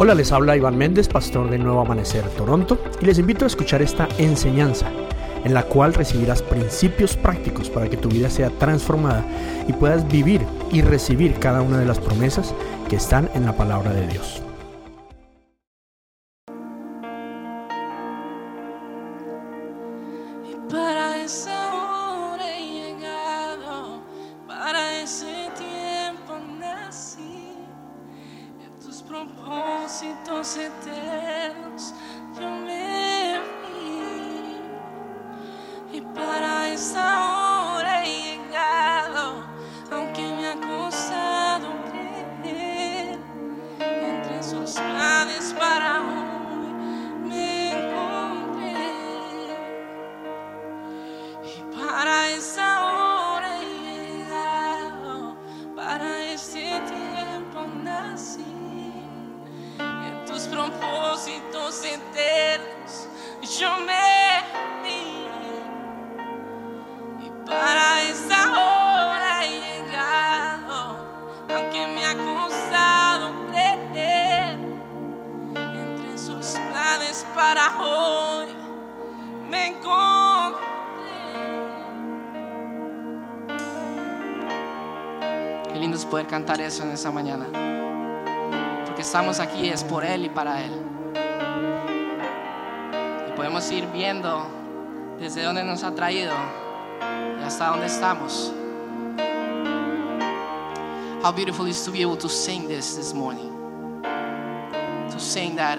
Hola, les habla Iván Méndez, pastor de Nuevo Amanecer Toronto, y les invito a escuchar esta enseñanza en la cual recibirás principios prácticos para que tu vida sea transformada y puedas vivir y recibir cada una de las promesas que están en la palabra de Dios. How beautiful it is to be able to sing this this morning. To sing that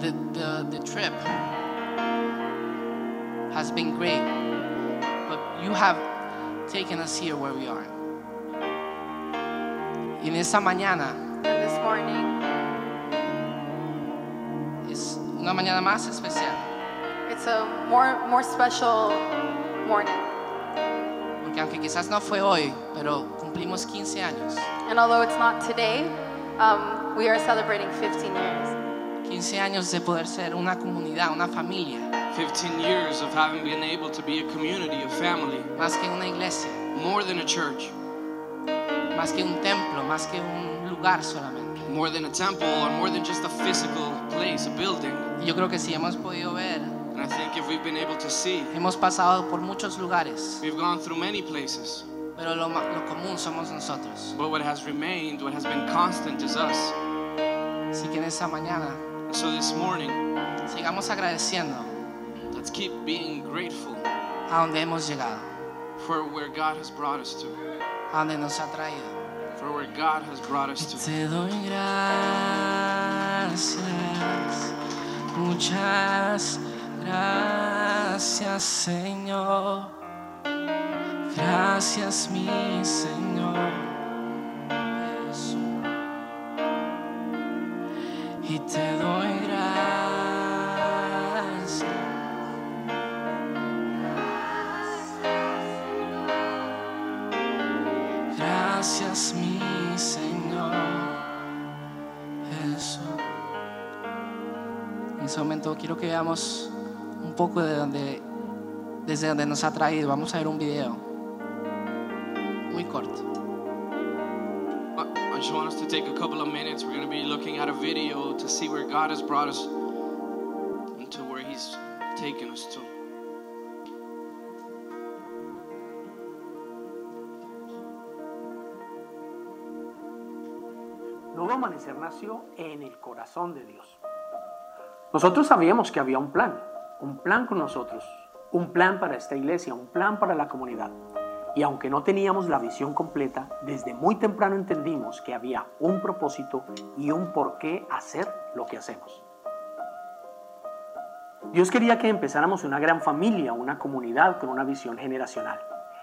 the, the, the trip has been great, but you have taken us here where we are. En esta mañana this morning, es una mañana más especial. it's a more, more special morning. Porque aunque quizás no fue hoy, pero cumplimos 15 años. And although it's not today, um, we are celebrating 15 years. 15 años de poder ser una comunidad, una familia, 15 years of having been able to be a community, a family, más que una iglesia, more than a church, más que un templo, más que un lugar solamente. more than a temple, or more than just a physical place, a building. Y yo creo que si hemos podido ver, And I think if we've been able to see, hemos pasado por muchos lugares, we've gone through many places, pero lo, lo común somos nosotros. but what has remained, what has been constant is us. Así que en esta mañana And so this morning, sigamos agradeciendo let's keep being grateful a donde hemos llegado, for where God has brought us to, a donde nos ha traído. for where God has brought us to. Te doy gracias, muchas gracias Señor, gracias mi Señor. Y te doy gracias. Gracias mi Señor Jesús. En ese momento quiero que veamos poco de donde, desde donde nos ha traído. Vamos a ver un video muy corto. I I just want us to take a couple of minutes. We're going to be looking at a video to see where God has brought us and to where He's taken us to. Nuevo Amanecer nació en el corazón de Dios. Nosotros sabíamos que había un plan, un plan con nosotros, un plan para esta iglesia, un plan para la comunidad. Y aunque no teníamos la visión completa, desde muy temprano entendimos que había un propósito y un por qué hacer lo que hacemos. Dios quería que empezáramos una gran familia, una comunidad con una visión generacional.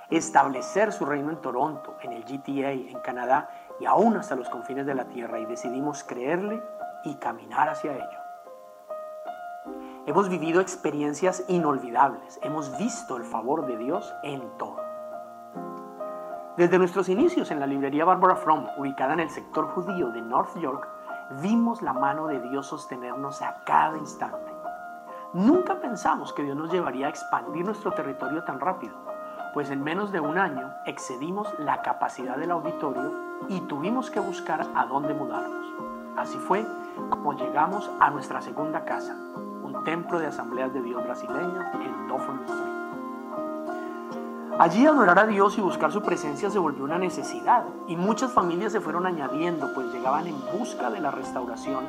Establecer su reino en Toronto, en el GTA, en Canadá y aún hasta los confines de la tierra y decidimos creerle y caminar hacia ello. Hemos vivido experiencias inolvidables, hemos visto el favor de Dios en todo. Desde nuestros inicios en la librería Barbara Fromm, ubicada en el sector judío de North York, vimos la mano de Dios sostenernos a cada instante. Nunca pensamos que Dios nos llevaría a expandir nuestro territorio tan rápido, pues en menos de un año excedimos la capacidad del auditorio y tuvimos que buscar a dónde mudarnos. Así fue como llegamos a nuestra segunda casa, templo de asambleas de Dios brasileña en Dawson Street. Allí adorar a Dios y buscar su presencia se volvió una necesidad y muchas familias se fueron añadiendo pues llegaban en busca de la restauración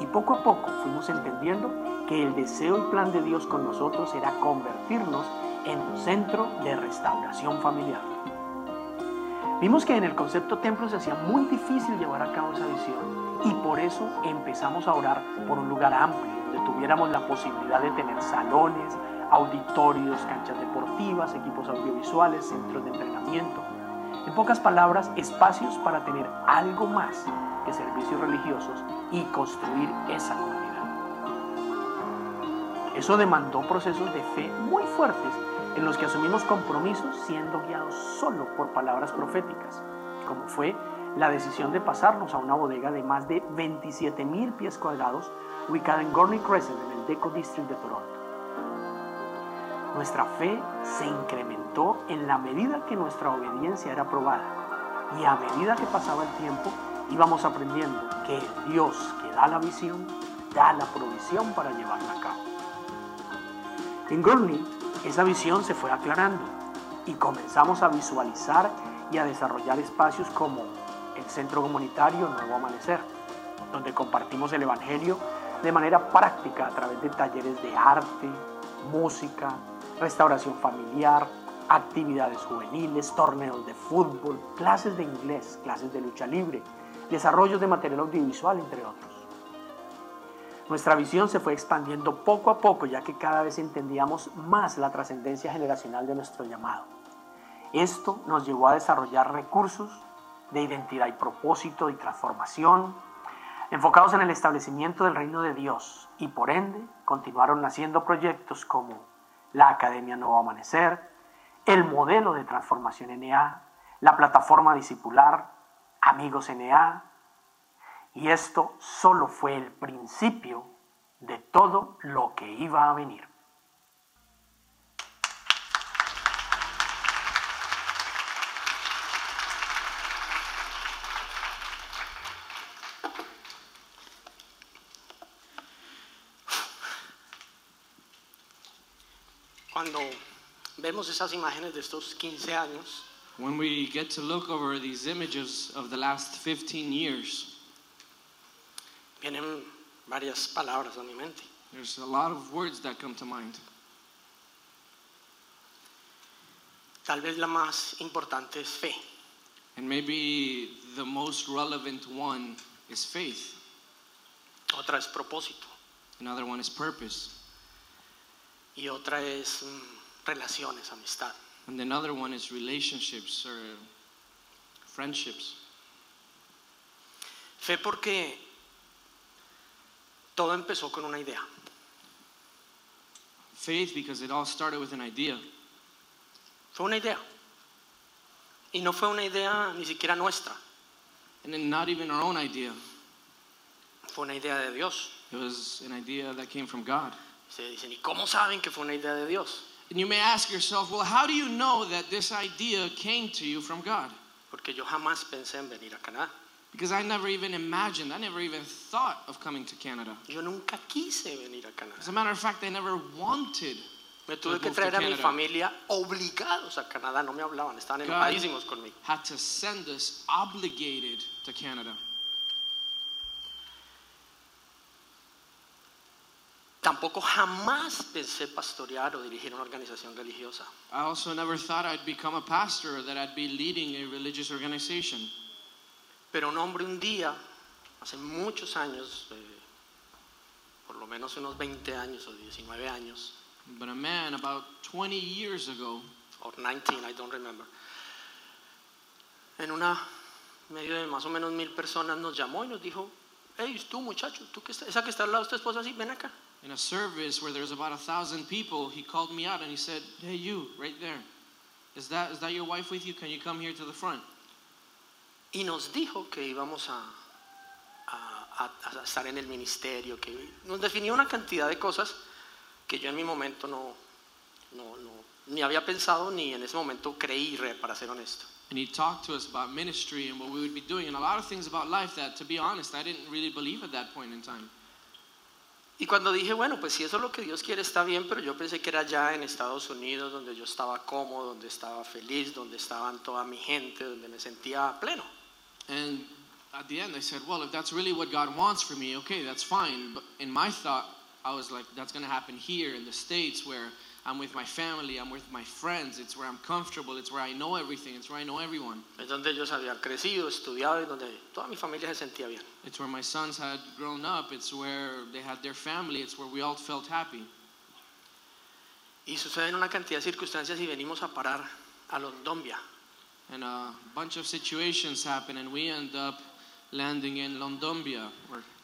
y poco a poco fuimos entendiendo que el deseo y plan de Dios con nosotros era convertirnos en un centro de restauración familiar. Vimos que en el concepto templo se hacía muy difícil llevar a cabo esa visión y por eso empezamos a orar por un lugar amplio donde tuviéramos la posibilidad de tener salones, auditorios, canchas deportivas, equipos audiovisuales, centros de entrenamiento. En pocas palabras, espacios para tener algo más que servicios religiosos y construir esa comunidad. Eso demandó procesos de fe muy fuertes en los que asumimos compromisos siendo guiados solo por palabras proféticas, como fue la decisión de pasarnos a una bodega de más de 27 mil pies cuadrados ubicada en Gorney Crescent en el Deco District de Toronto. Nuestra fe se incrementó en la medida que nuestra obediencia era probada y a medida que pasaba el tiempo íbamos aprendiendo que el Dios que da la visión da la provisión para llevarla a cabo. En Gurney, esa visión se fue aclarando y comenzamos a visualizar y a desarrollar espacios como el Centro Comunitario Nuevo Amanecer, donde compartimos el Evangelio de manera práctica a través de talleres de arte, música, restauración familiar, actividades juveniles, torneos de fútbol, clases de inglés, clases de lucha libre, desarrollos de material audiovisual, entre otros. Nuestra visión se fue expandiendo poco a poco, ya que cada vez entendíamos más la trascendencia generacional de nuestro llamado. Esto nos llevó a desarrollar recursos de identidad y propósito y transformación, enfocados en el establecimiento del reino de Dios, y por ende continuaron naciendo proyectos como la Academia Nuevo Amanecer, el modelo de transformación NA, la plataforma discipular, Amigos NA, y esto solo fue el principio de todo lo que iba a venir. Vemos esas imágenes de estos 15 años, When we get to look over these images of the last 15 years, vienen varias palabras a mi mente. there's a lot of words that come to mind. Tal vez la más importante es fe. And maybe the most relevant one is faith. Otra es propósito. Another one is purpose. Y otra es mm, relaciones, amistad. And another one is relationships or friendships. Fe porque todo empezó con una idea. Faith because it all started with an idea. Fue una idea. Y no fue una idea ni siquiera nuestra. And then not even our own idea. Fue una idea de Dios. It was an idea that came from God. Se dicen, ¿y cómo saben que fue una idea de Dios? And you may ask yourself, well, how do you know that this idea came to you from God? Porque yo jamás pensé en venir a Canadá. Because I never even imagined, I never even thought of coming to Canada. Yo nunca quise venir a Canadá. As a matter of fact, I never wanted. Me tuve to que traer a mi Canada. familia obligados a Canadá. No me hablaban, estaban God enojadísimos conmigo. had to send us obligated to Canada. Tampoco jamás pensé pastorear o dirigir una organización religiosa. I also never thought I'd become a pastor or that I'd be leading a religious organization. Pero un hombre un día, hace muchos años, eh, por lo menos unos 20 años o 19 años, But a man about 20 years ago, or 19, I don't remember, en una medio de más o menos mil personas nos llamó y nos dijo, hey, tú muchacho, tú que está- esa que está al lado de tu esposa, así, ven acá. In a service where there's about a thousand people, he called me out and he said, Hey, you, right there. Is that, is that your wife with you? Can you come here to the front? Y nos dijo que íbamos a, a- a- estar en el ministerio, que nos definió una cantidad de cosas que yo en mi momento no, no, no- ni había pensado ni en ese momento creí, para ser honesto. And he talked to us about ministry and what we would be doing and a lot of things about life that, to be honest, I didn't really believe at that point in time. Y cuando dije, bueno, pues si eso es lo que Dios quiere está bien, pero yo pensé que era allá en Estados Unidos donde yo estaba cómodo, donde estaba feliz, donde estaban toda mi gente, donde me sentía pleno. And at the end, I said, well, if that's really what God wants for me, okay, that's fine. But in my thought, I was like, that's going to happen here in the States where I'm with my family, I'm with my friends, it's where I'm comfortable, it's where I know everything, it's where I know everyone. Es donde ellos habían crecido, estudiado y donde toda mi familia se sentía bien. It's where my sons had grown up, it's where they had their family, it's where we all felt happy. Y suceden una cantidad de circunstancias y venimos a parar a Londombia. And a bunch of situations happen, and we end up landing in Londombia.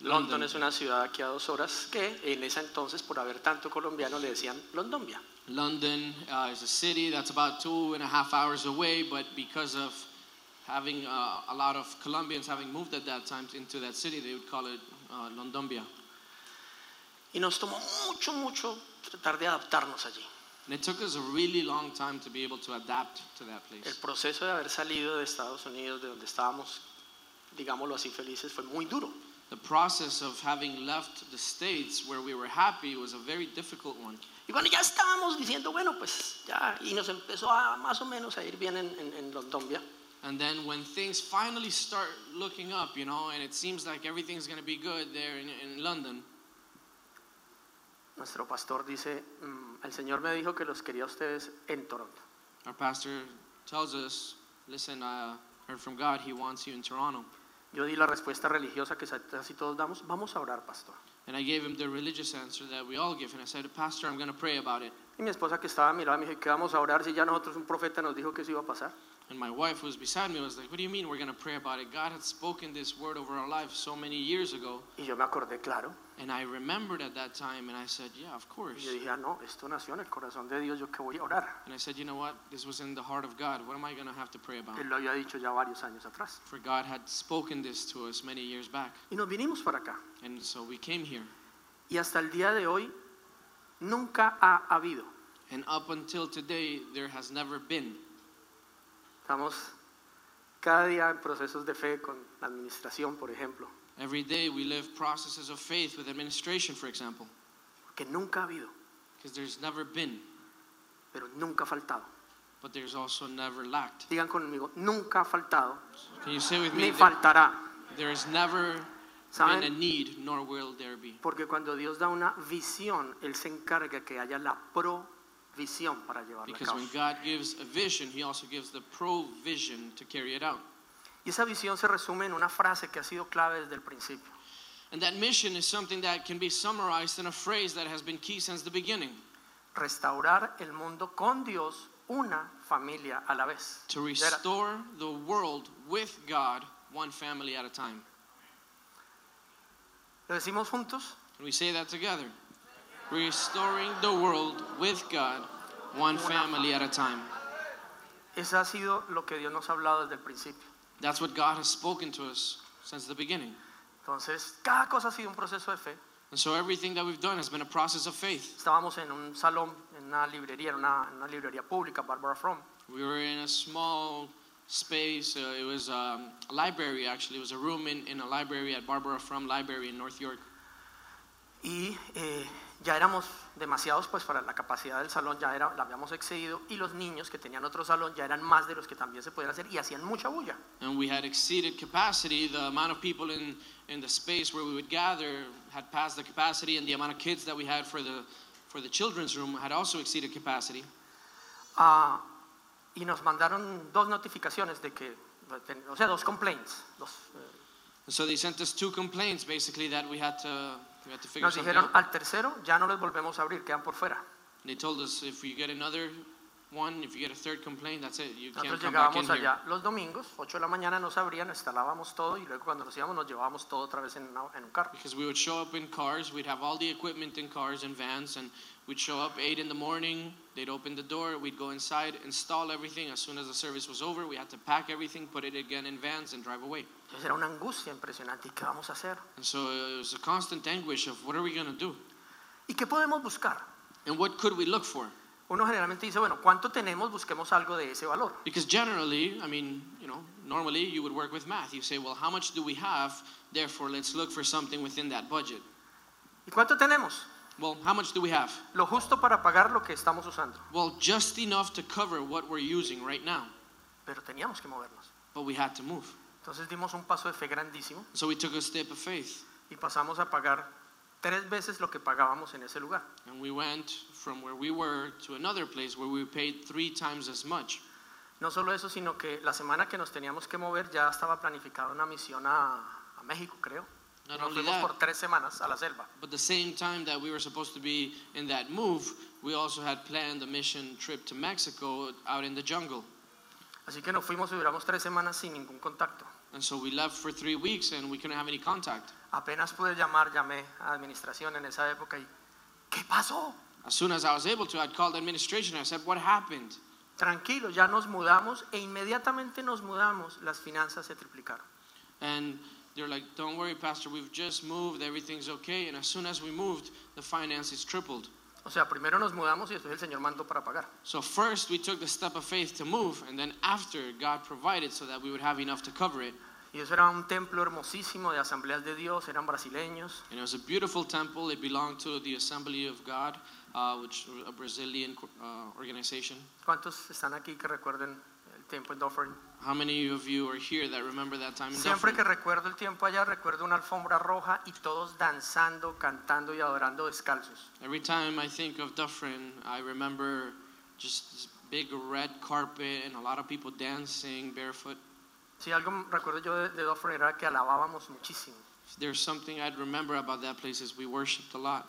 London es una ciudad aquí a dos horas que en ese entonces, por haber tanto colombiano, le decían Londombia. London uh, is a city that's about two and a half hours away, but because of having uh, a lot of Colombians having moved at that time into that city, they would call it uh, Londombia. Y nos tomó mucho, mucho tratar de adaptarnos allí. And it took us a really long time to be able to adapt to that place. El proceso de haber salido de Estados Unidos, de donde estábamos, digámoslo así, felices, fue muy duro. The process of having left the States where we were happy was a very difficult one. Y cuando ya estábamos diciendo, bueno, pues ya, y nos empezó a más o menos a ir bien en, en, en Londombia, And then when things finally start looking up, you know, and it seems like everything's going to be good there in, in London, nuestro pastor dice, "Mm, el Señor me dijo que los quería a ustedes en Toronto. our pastor tells us, listen, I heard from God, he wants you in Toronto. Yo di la respuesta religiosa que casi todos damos, vamos a orar, pastor. And I gave him the religious answer that we all give. And I said, Pastor, I'm going to pray about it. Y mi esposa que estaba mirando me dijo, ¿qué vamos a orar si ya nosotros un profeta nos dijo que eso iba a pasar? And my wife, who was beside me, was like, What do you mean we're going to pray about it? God had spoken this word over our life so many years ago. Y yo me acordé, claro. And I remembered at that time, and I said, Yeah, of Y course. yo dije, ah, no, esto nació en el corazón de Dios, yo que voy a orar. And I said, You know what? This was in the heart of God. What am I going to have to pray about? Él lo había dicho ya varios años atrás. For God had spoken this to us many years back. Y nos vinimos para acá. And so we came here. Y hasta el día de hoy nunca ha habido. And up until today, there has never been. Estamos cada día en procesos de fe con la administración, por ejemplo, Every day we live processes of faith with administration, for example, que nunca ha habido, because there's never been, pero nunca ha faltado. but there's also never lacked. Digan conmigo, nunca ha faltado, Can you say with me? ni faltará. There has never been a ¿Saben? need, nor will there be. Porque cuando Dios da una visión, Él se encarga que haya la provisión para llevarla a Because cabo. when God gives a vision, He also gives the provision to carry it out. Y esa visión se resume en una frase que ha sido clave desde el principio. And that mission is something that can be summarized in a phrase that has been key since the beginning Restaurar el mundo con Dios, una familia a la vez. to restore the world with God, one family at a time. ¿Lo decimos juntos? Can we say that together? Restoring the world with God, one family at a time. Eso ha sido lo que Dios nos ha hablado desde el principio. That's what God has spoken to us since the beginning. Entonces, cada cosa ha sido un proceso de fe. And so everything that we've done has been a process of faith. Estábamos en un salón, en una librería, en una, en una librería pública, Barbara Fromm. We were in a small space. Uh, it was um, a library, actually. It was a room in, in a library at Barbara Frum Library in North York. Y eh, ya éramos demasiados, pues para la capacidad del salón ya era, la habíamos excedido. Y los niños que tenían otro salón ya eran más de los que también se podían hacer y hacían mucha bulla. And we had exceeded capacity. The amount of people in, in the space where we would gather had passed the capacity, and the amount of kids that we had for the, for the children's room had also exceeded capacity. Ah, y nos mandaron dos notificaciones de que, o sea, dos complaints. Dos, And so they sent us two complaints, basically, that we had to, nos dijeron, al tercero ya no les volvemos a abrir, quedan por fuera. They told us if you get another one, if you get a third complaint, that's it. You can't Nosotros come back in llegábamos here. allá los domingos, 8 de la mañana nos abrían, instalábamos todo y luego cuando nos íbamos nos llevábamos todo otra vez en, una- en un carro. Because we would show up in cars, we'd have all the equipment in cars and vans, and we'd show up 8 in the morning, they'd open the door, we'd go inside, install everything. As soon as the service was over, we had to pack everything, put it again in vans, and drive away. Entonces era una angustia impresionante. ¿Y qué vamos a hacer? And so uh, it was a constant anguish of what are we going to do? ¿Y qué podemos buscar? And what could we look for? uno generalmente dice, bueno, ¿cuánto tenemos? Busquemos algo de ese valor. Because generally, I mean, you know, normally you would work with math. You say, well, how much do we have? Therefore, let's look for something within that budget. ¿Y cuánto tenemos? Well, how much do we have? Lo justo para pagar lo que estamos usando. Well, just enough to cover what we're using right now. Pero teníamos que movernos. But we had to move. Entonces dimos un paso de fe grandísimo So we took a step of faith. y pasamos a pagar tres veces lo que pagábamos en ese lugar. And we went from where we were to another place where we paid three times as much. No solo eso, sino que la semana que nos teníamos que mover ya estaba planificada una misión a, a México, creo. Not Nos only fuimos that, por tres semanas a la selva. but the same time that we were supposed to be in that move, we also had planned a mission trip to Mexico out in the jungle. Así que nos fuimos y duramos tres semanas sin ningún contacto. And so we left for three weeks and we couldn't have any contact. Apenas pude llamar, llamé a administración en esa época y ¿qué pasó? As soon as I was able to, I'd called administration. I said, What happened? Tranquilo, ya nos mudamos e inmediatamente nos mudamos, las finanzas se triplicaron. And they're like, Don't worry, Pastor, we've just moved, everything's okay. And as soon as we moved, the finances tripled. O sea, primero nos mudamos y después el Señor mandó para pagar. So first we took the step of faith to move, and then after God provided so that we would have enough to cover it. Y eso era un templo hermosísimo de asambleas de Dios, eran brasileños. And it was a beautiful temple. It belonged to the Assembly of God, uh, which a Brazilian uh, organization. ¿Cuántos están aquí que recuerden tiempo en Dufferin? How many of you are here that remember that time in Siempre Dufferin? que recuerdo el tiempo allá, recuerdo una alfombra roja y todos danzando, cantando y adorando descalzos. Every time I think of Dufferin, I remember just this big red carpet and a lot of people dancing barefoot. Si algo recuerdo yo de, de Dufferin era que alabábamos muchísimo. If there's something I'd remember about that place is we worshipped a lot.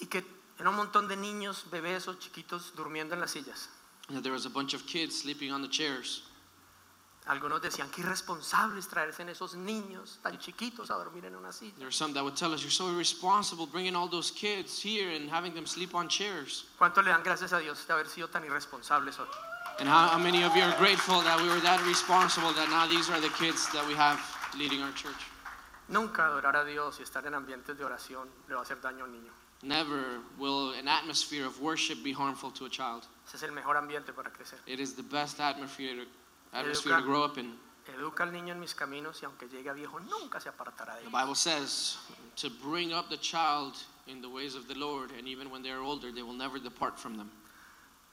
Y que era un montón de niños, bebés o chiquitos durmiendo en las sillas. There was a bunch of kids sleeping on the chairs. Algunos decían que irresponsables traerse en esos niños tan chiquitos a dormir en una silla. There were some that would tell us, You're so irresponsible bringing all those kids here and having them sleep on chairs. ¿Cuánto le dan gracias a Dios de haber sido tan irresponsables hoy? And how, how many of you are grateful that we were that responsible that now these are the kids that we have leading our church? Nunca adorar a Dios y estar en ambientes de oración le va a hacer daño a un niño. Never will an atmosphere of worship be harmful to a child. Ese es el mejor ambiente para crecer. It is the best atmosphere to, atmosphere to grow up in. Educa al niño en mis caminos y aunque llegue a viejo nunca se apartará de The. Bible says to bring up the child in the ways of the Lord, and even when they are older, they will never depart from them.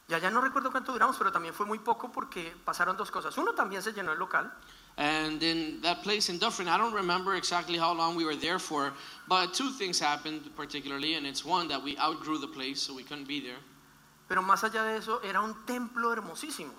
Y allá no recuerdo cuánto duramos, pero también fue muy poco porque pasaron dos cosas. Uno, también se llenó el local. And in that place in Dufferin, I don't remember exactly how long we were there for, but two things happened particularly, and it's one that we outgrew the place, so we couldn't be there. Pero más allá de eso, era un templo hermosísimo.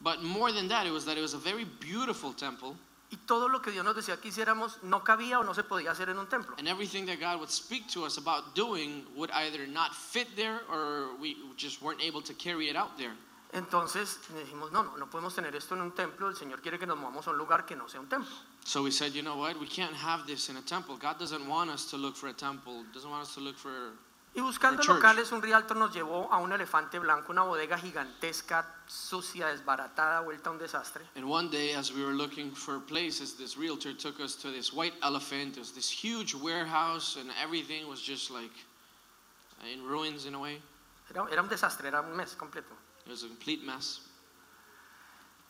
But more than that, it was that it was a very beautiful temple, Y todo lo que Dios nos decía que hiciéramos no cabía o no se podía hacer en un templo. and everything that God would speak to us about doing would either not fit there or we just weren't able to carry it out there. Entonces dijimos, no, no, no podemos tener esto en un templo. El Señor quiere que nos movamos a un lugar que no sea un templo. So we said, you know what, we can't have this in a temple. God doesn't want us to look for a temple, doesn't want us to look for Y buscando locales, un realtor nos llevó a un elefante blanco, una bodega gigantesca, sucia, desbaratada, vuelta a un desastre. And one day, as we were looking for places, this realtor took us to this white elephant. It was this huge warehouse, and everything was just like in ruins in a way. Era, era un desastre, era un mes completo. It was a complete mess.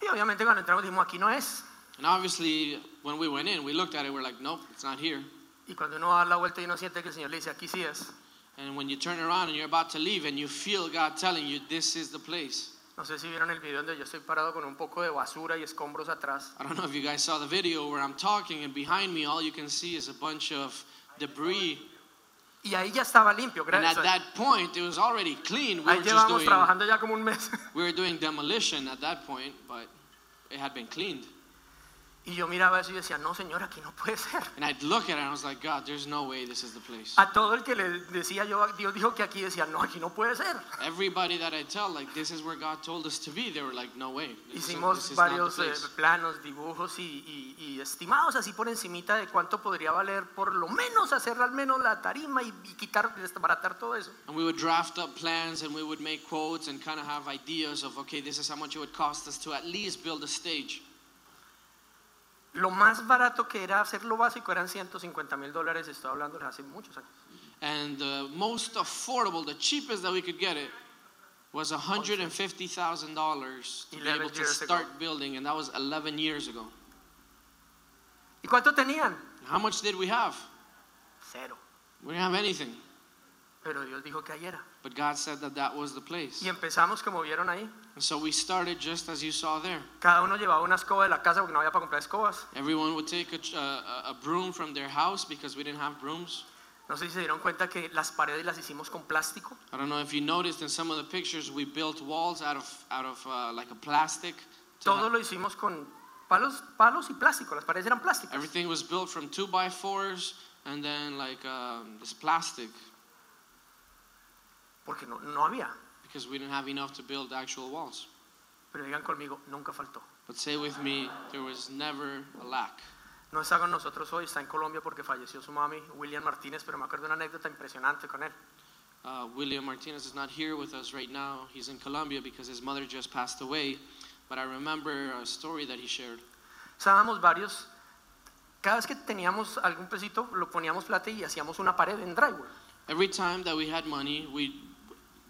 Y obviamente cuando entramos dijimos, aquí no es. And obviously, when we went in, we looked at it, we're like, nope, it's not here. Y cuando uno da la vuelta y uno siente que el Señor le dice, aquí sí es. And when you turn around and you're about to leave, and you feel God telling you, this is the place. No sé si vieron el video donde yo estoy parado con un poco de basura y escombros atrás. I don't know if you guys saw the video where I'm talking, and behind me, all you can see is a bunch of debris. Y ahí ya estaba limpio, And at that point, it was already clean. We Ahí were just llevamos doing trabajando ya como un mes. We were doing demolition at that point, but it had been cleaned. Y yo miraba eso y decía, no, Señor, aquí no puede ser. And I'd look at it and I was like, God, there's no way this is the place. A todo el que le decía yo, Dios dijo que aquí decía, no, aquí no puede ser. Everybody that I tell, like, this is where God told us to be, they were like, no way. This, Hicimos is varios eh, planos, dibujos y, y- y estimados así por encimita de cuánto podría valer por lo menos hacer al menos la tarima y, y quitar, desbaratar todo eso. And we would draft up plans and we would make quotes and kind of have ideas of, okay, this is how much it would cost us to at least build a stage. Lo más barato que era hacer lo básico eran 150 mil dólares, estoy hablando de hace muchos años. And the most affordable, the cheapest that we could get it, was $150,000 to be able to years ago. start building, and that was 11 years ago. ¿Y cuánto tenían? How much did we have? Cero. We didn't have anything. Pero Dios dijo que ahí era. But God said that that was the place. Y empezamos como vieron ahí. And so we started just as you saw there. Cada uno llevaba una escoba de la casa porque no había para comprar escobas. Everyone would take a, a, a- broom from their house because we didn't have brooms. No sé si se dieron cuenta que las paredes las hicimos con plástico. I don't know if you noticed in some of the pictures, we built walls out of, out of uh, like a plastic. Todo lo hicimos con palos, palos y plástico. Las paredes eran plásticas. everything was built from two by fours and then like um, this plastic Porque no, no había. Because we didn't have enough to build actual walls. Pero digan conmigo, nunca faltó. But say with me, there was never a lack. No está con nosotros hoy, está en Colombia porque falleció su mami, William Martínez, pero me acuerdo de una anécdota impresionante con él. Uh, William Martinez is not here with us right now. He's in Colombia because his mother just passed away. But I remember a story that he shared. Usábamos varios, cada vez que teníamos algún pesito, lo poníamos plata y hacíamos una pared en drywall. Every time that we had money, we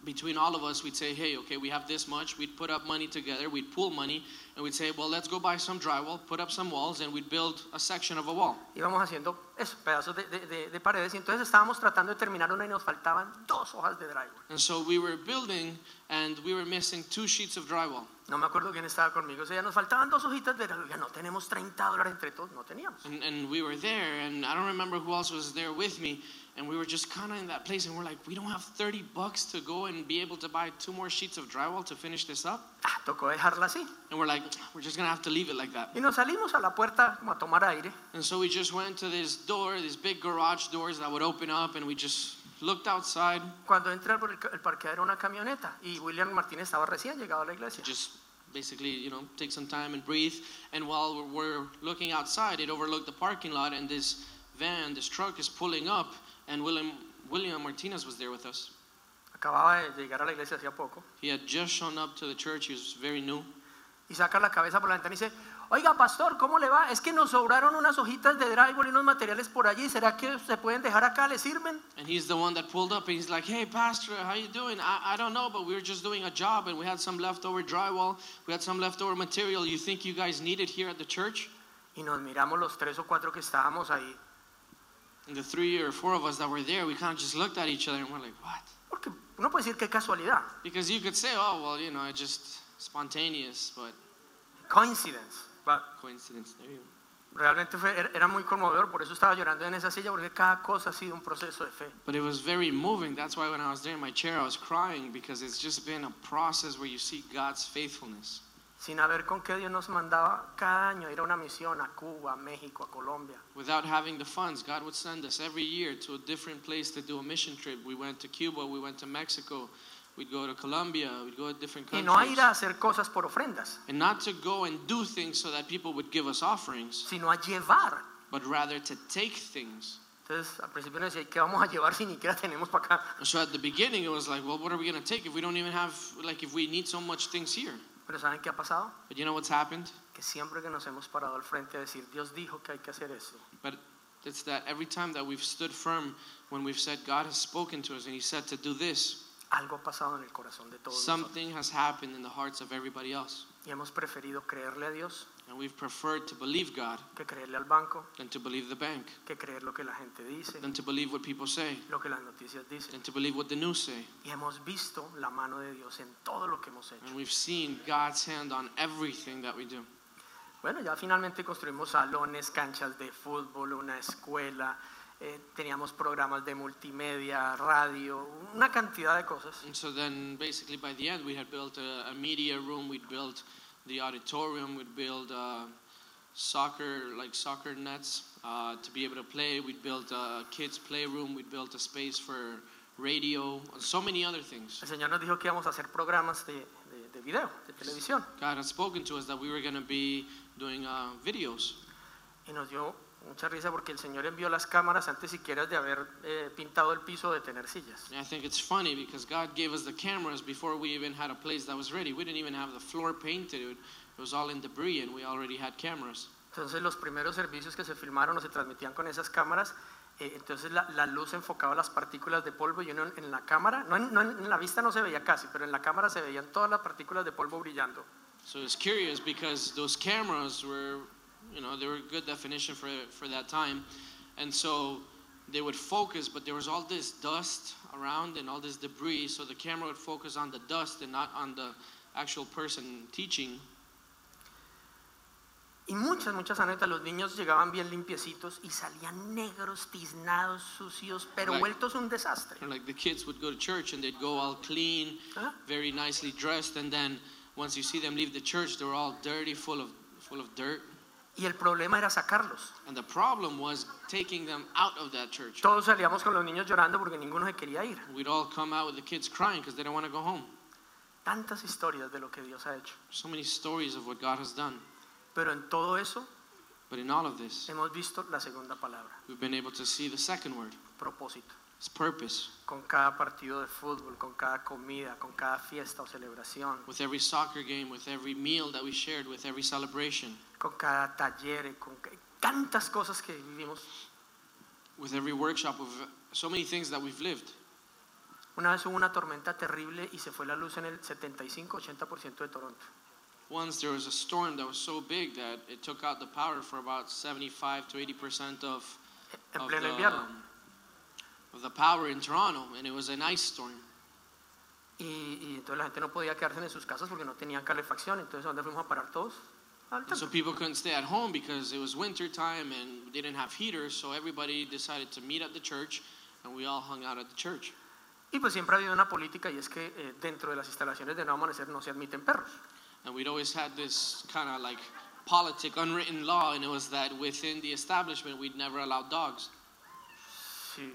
between all of us, we'd say, hey, okay, we have this much. We'd put up money together, we'd pool money, and we'd say, well, let's go buy some drywall, put up some walls, and we'd build a section of a wall. Íbamos haciendo eso, pedazos de- de- de paredes y entonces estábamos tratando de terminar una y nos faltaban dos hojas de drywall. And so we were building, and we were missing two sheets of drywall. No me acuerdo quién estaba conmigo, o sea, nos faltaban dos hojitas de drywall. Ya no tenemos 30 dólares entre todos, no teníamos. And, and we were there, and I don't remember who else was there with me. And we were just kind of in that place, and we're like, we don't have 30 bucks to go and be able to buy two more sheets of drywall to finish this up. Ah, tocó dejarla así. And we're like, we're just gonna have to leave it like that. Y nos salimos a la puerta como a tomar aire. And so we just went to this door, these big garage doors that would open up, and we just looked outside, Cuando entra por el, parqueadero una camioneta y William Martínez estaba recién llegado a la iglesia. just basically, you know, take some time and breathe. And while we're- we're looking outside, it overlooked the parking lot, and this van, this truck is pulling up, and William, William Martinez was there with us. Acababa de llegar a la iglesia hacía poco. He had just shown up to the church, he was very new. Y saca la cabeza por la ventana y dice, oiga pastor, ¿cómo le va? Es que nos sobraron unas hojitas de drywall y unos materiales por allí. ¿Será que se pueden dejar acá? ¿Le sirven? And he's the one that pulled up, and he's like, hey, Pastor, how you doing? I, I don't know, but we were just doing a job, and we had some leftover drywall, we had some leftover material. You think you guys need it here at the church? Y nos miramos los tres o cuatro que estábamos ahí. And the three or four of us that were there, we kind of just looked at each other and we're like, what? Porque uno puede decir que casualidad, Because you could say, oh, well, you know, it's just spontaneous, but coincidence. But coincidence. There you go. realmente fue, era- era muy conmovedor, por eso estaba llorando en esa silla, porque cada cosa ha sido un proceso de fe. But it was very moving. That's why when I was there in my chair, I was crying because it's just been a process where you see God's faithfulness. Sin haber con qué Dios nos mandaba cada año ir a una misión a Cuba, a México, a Colombia. Without having the funds, God would send us every year to a different place to do a mission trip. We went to Cuba, we went to Mexico, we'd go to Colombia, we'd go to different Y no a countries. ir a hacer cosas por ofrendas, And not to go and do things so that people would give us offerings, sino a llevar. but rather to take things. Entonces, al principio nos decía, ¿qué vamos a llevar si ni siquiera tenemos para acá? So at the beginning, it was like, well, what are we going to take if we don't even have, like, if we need so much things here? Pero ¿saben qué ha pasado? But you know what's happened? Que siempre que nos hemos parado al frente a decir, Dios dijo que hay que hacer eso, But it's that every time that we've stood firm, when we've said, God has spoken to us and He said to do this, algo ha pasado en el corazón de todos nosotros. something has happened in the hearts of everybody else. Y hemos preferido creerle a Dios And we've preferred to believe God que creerle al banco, than to believe the bank, que creer lo que la gente dice, than to believe what people say, lo que las noticias dicen. than to believe what the news say. Y hemos visto la mano de Dios en todo lo que hemos hecho. And we've seen God's hand on everything that we do. Bueno, ya finalmente construimos salones, canchas de fútbol, una escuela, eh, teníamos programas de multimedia, radio, una cantidad de cosas. And so then basically by the end, we had built a, a media room, we'd built the auditorium, we'd build uh, soccer, like soccer nets uh, to be able to play. We'd built a kids' playroom, we'd built a space for radio, and so many other things. El Señor nos dijo que íbamos a hacer programas de, de- de video, de televisión. God had spoken to us that we were going to be doing uh, videos. Y nos dio mucha risa porque el Señor envió las cámaras antes siquiera de haber eh, pintado el piso de tener sillas. And I think it's funny because God gave us the cameras before we even had a place that was ready. We didn't even have the floor painted. It it was all in debris, and we already had cameras. Entonces los primeros servicios que se filmaron o se transmitían con esas cámaras eh, entonces la, la luz enfocaba las partículas de polvo y uno en, en la cámara, no en, no en- en la vista no se veía casi, pero en la cámara se veían todas las partículas de polvo brillando. So it's curious because those cameras were, you know, they were a good definition for, for that time. And so they would focus, but there was all this dust around and all this debris. So the camera would focus on the dust and not on the actual person teaching. Y muchas, muchas anécdotas, los niños llegaban bien limpiecitos y salían negros, tiznados, sucios, pero Right. vueltos un desastre. And like the kids would go to church and they'd go all clean, Huh? very nicely dressed. And then once you see them leave the church, they were all dirty, full of, full of dirt. Y el problema era sacarlos. And the problem was taking them out of that church. Todos salíamos con los niños llorando porque ninguno se quería ir. We'd all come out with the kids crying because they don't want to go home. Tantas historias de lo que Dios ha hecho. So many stories of what God has done. Pero en todo eso But in all of this, hemos visto la segunda palabra, we've been able to see the second word, propósito. It's purpose. Con cada partido de fútbol, con cada comida, con cada fiesta o celebración, With every soccer game, with every meal that we shared, with every celebration, con cada taller, con tantas cosas que vivimos. with every workshop, with so many things that we've lived. Una vez hubo una tormenta terrible y se fue la luz en el 75-80% de Toronto. Once there was a storm that was so big that it took out the power for about 75 to 80% of, En of, pleno the, invierno. um, of the power in Toronto, and it was an ice storm. Y, y entonces la gente no podía quedarse en sus casas porque no tenían calefacción. Entonces, ¿dónde fuimos a parar todos? Al And so templo. people couldn't stay at home because it was winter time and they didn't have heaters, so everybody decided to meet at the church, and we all hung out at the church. Y pues siempre ha habido una política y es que eh, dentro de las instalaciones de Nuevo Amanecer no se admiten perros. And we'd always had this kind of like politic, unwritten law, and it was that within the establishment we'd never allow dogs. Si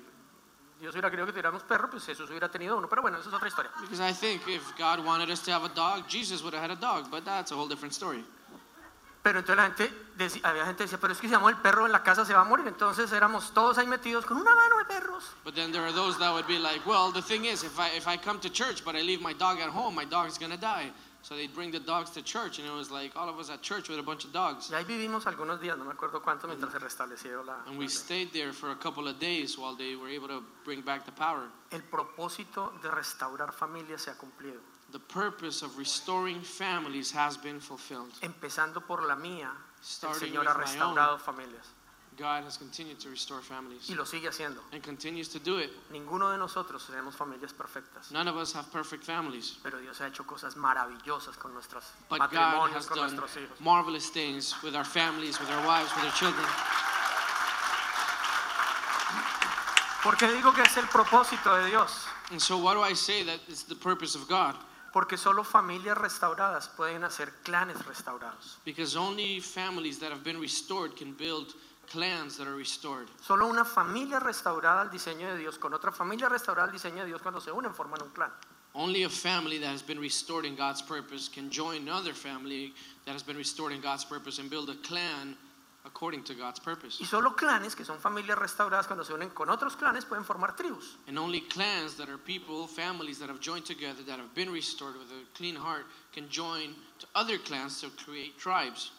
Dios hubiera querido que tuviéramos perros, pues Jesús hubiera tenido uno. Pero bueno, eso es otra historia. Because I think if God wanted us to have a dog, Jesus would have had a dog, but that's a whole different story. Pero entonces la gente, deci- había gente que decía, pero es que si el perro en la casa se va a morir. Entonces éramos todos ahí metidos con una mano de perros. But then there are those that would be like, well, the thing is, if I, if I come to church but I leave my dog at home, my dog's gonna die. So they'd bring the dogs to church, and it was like all of us at church with a bunch of dogs. Y ahí vivimos algunos días, no me acuerdo cuánto, mientras se restableció la... And we stayed there for a couple of days while they were able to bring back the power. El propósito de restaurar familias se ha cumplido. The purpose of restoring families has been fulfilled. Empezando por la mía, el Starting Señor with ha my restaurado familias. God has continued to restore families Y lo sigue haciendo. and continues to do it. Ninguno de nosotros tenemos familias perfectas. None of us have perfect families, Pero Dios ha hecho cosas maravillosas con nuestros but God matrimonios, has con done nuestros hijos. marvelous things with our families, with our wives, with our children. ¿Por qué digo que es el propósito de Dios? And so, why do I say that it's the purpose of God? Porque solo familias restauradas pueden hacer clanes restaurados. Because only families that have been restored can build clans that are restored. Solo una familia restaurada al diseño de Dios con otra familia restaurada al diseño de Dios cuando se unen forman un clan. Only a family that has been restored in God's purpose can join another family that has been restored in God's purpose and build a clan according to God's purpose. Y solo clanes, que son familias restauradas, cuando se unen con otros clanes, pueden formar tribus. And only clans that are people, families that have joined together, that have been restored with a clean heart, can join to other clans to create tribes.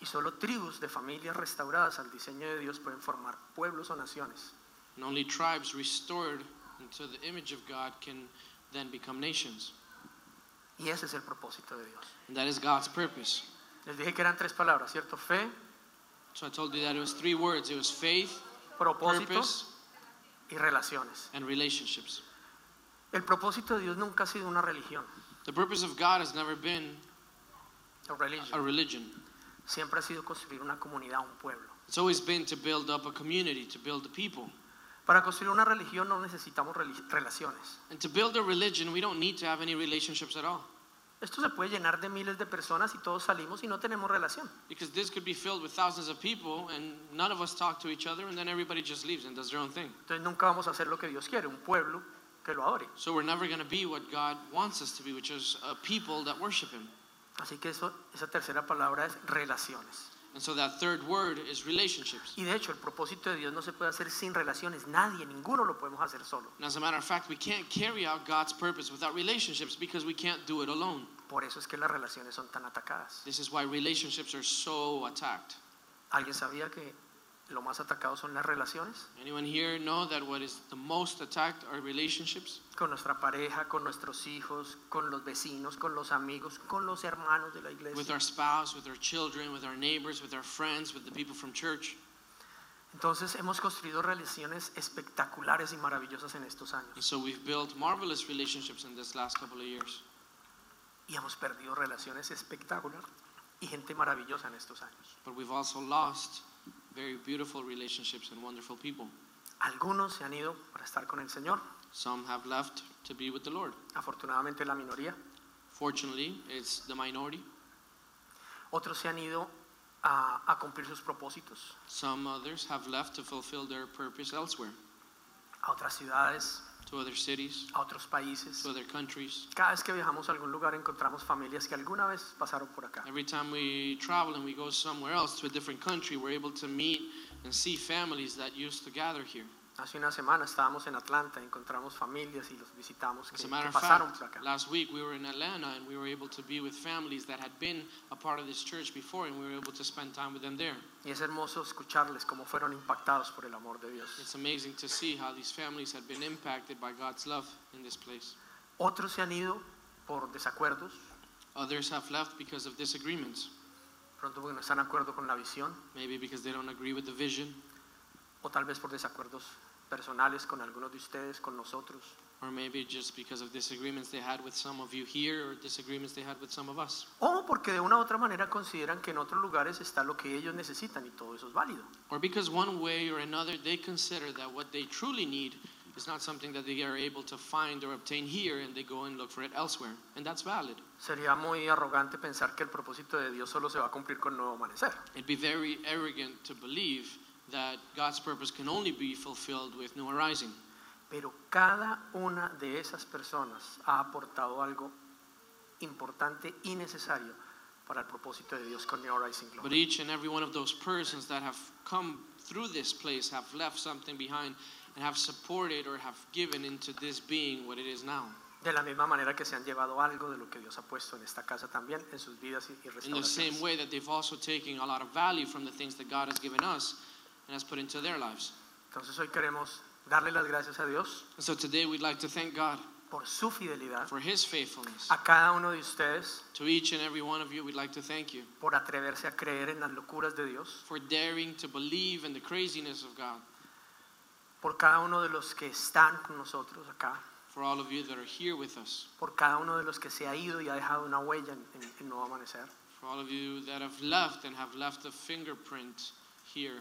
Y solo tribus de familias restauradas al diseño de Dios pueden formar pueblos o naciones. And only tribes restored into the image of God can then become nations. Y ese es el propósito de Dios. And that is God's purpose. Les dije que eran tres palabras, ¿cierto? Fe, So I told you that it was three words it was faith, propósito purpose, y relaciones. and relationships. El propósito de Dios nunca ha sido una religión. The purpose of God has never been a religion. religion. Siempre ha sido construir una comunidad, un pueblo. It's always been to build up a community, to build a people. Para construir una religión no necesitamos relaciones. And to build a religion, we don't need to have any relationships at all. Esto se puede llenar de miles de personas y todos salimos y no tenemos relación. Because this could be filled with thousands of people and none of us talk to each other and then everybody just leaves and does their own thing. Entonces nunca vamos a hacer lo que Dios quiere, un pueblo que lo adore. So we're never going to be what God wants us to be, which is a people that worship Him. Así que eso, esa tercera palabra es relaciones. And so that third word is relationships. Y de hecho el propósito de Dios no se puede hacer sin relaciones. Nadie, ninguno lo podemos hacer solo. And as a matter of fact, we can't carry out God's purpose without relationships because we can't do it alone. Por eso es que las relaciones son tan atacadas. This is why relationships are so attacked. ¿Alguien sabía que lo más atacado son las relaciones, Anyone here know that what is the most attacked are relationships? con nuestra pareja, con nuestros hijos, con los vecinos, con los amigos, con los hermanos de la With iglesia. our spouse, with our children, with our neighbors, with our friends, with the people from church. Entonces hemos construido relaciones espectaculares y maravillosas en estos And años so we've built marvelous relationships in this last couple of years. y hemos perdido relaciones espectaculares y gente maravillosa en estos años. But we've also lost very beautiful relationships and wonderful people. Algunos se han ido para estar con el Señor, Some have left to be with the Lord. afortunadamente la minoría. Fortunately, it's the minority. Otros se han ido a, a cumplir sus propósitos Some others have left to fulfill their purpose elsewhere, a otras ciudades, to other cities, a otros países. to other countries. Cada vez que viajamos a algún lugar encontramos familias que alguna vez pasaron por acá. Every time we travel and we go somewhere else to a different country, we're able to meet and see families that used to gather here. Hace una semana estábamos en Atlanta, encontramos familias y los visitamos que, As a que of pasaron fact, por acá. last week we were in Atlanta and we were able to be with families that had been a part of this church before and we were able to spend time with them there. Y es hermoso escucharles cómo fueron impactados por el amor de Dios. It's amazing to see how these families had been impacted by God's love in this place. Otros se han ido por desacuerdos, Others have left because of disagreements, pronto porque no están de acuerdo con la visión, maybe because they don't agree with the vision, o tal vez por desacuerdos personales con algunos de ustedes, con nosotros. or maybe just because of disagreements they had with some of you here or disagreements they had with some of us. O porque de una u otra manera consideran que en otros lugares está lo que ellos necesitan y todo eso es válido. Or because one way or another they consider that what they truly need is not something that they are able to find or obtain here and they go and look for it elsewhere. And that's valid. Sería muy arrogante pensar que el propósito de Dios solo se va a cumplir con nuevo amanecer. It'd be very arrogant to believe that God's purpose can only be fulfilled with new arising. Pero cada una de esas personas ha aportado algo importante y necesario para el propósito de Dios con New Rising But each and every one of those persons that have come through this place have left something behind and have supported or have given into this being what it is now. De la misma manera que se han llevado algo de lo que Dios ha puesto en esta casa también en sus vidas y y In the same way that they've also taken a lot of value from the things that God has given us and has put into their lives. Entonces hoy queremos darle las gracias a Dios And so today we'd like to thank God por su fidelidad. for His faithfulness. A cada uno de ustedes To each and every one of you, we'd like to thank you por atreverse a creer en las locuras de Dios. for daring to believe in the craziness of God. Por cada uno de los que están con nosotros acá. For all of you that are here with us. Por cada uno de los que se ha ido y ha dejado una huella en, en- en Nuevo Amanecer. For all of you that have left and have left a fingerprint here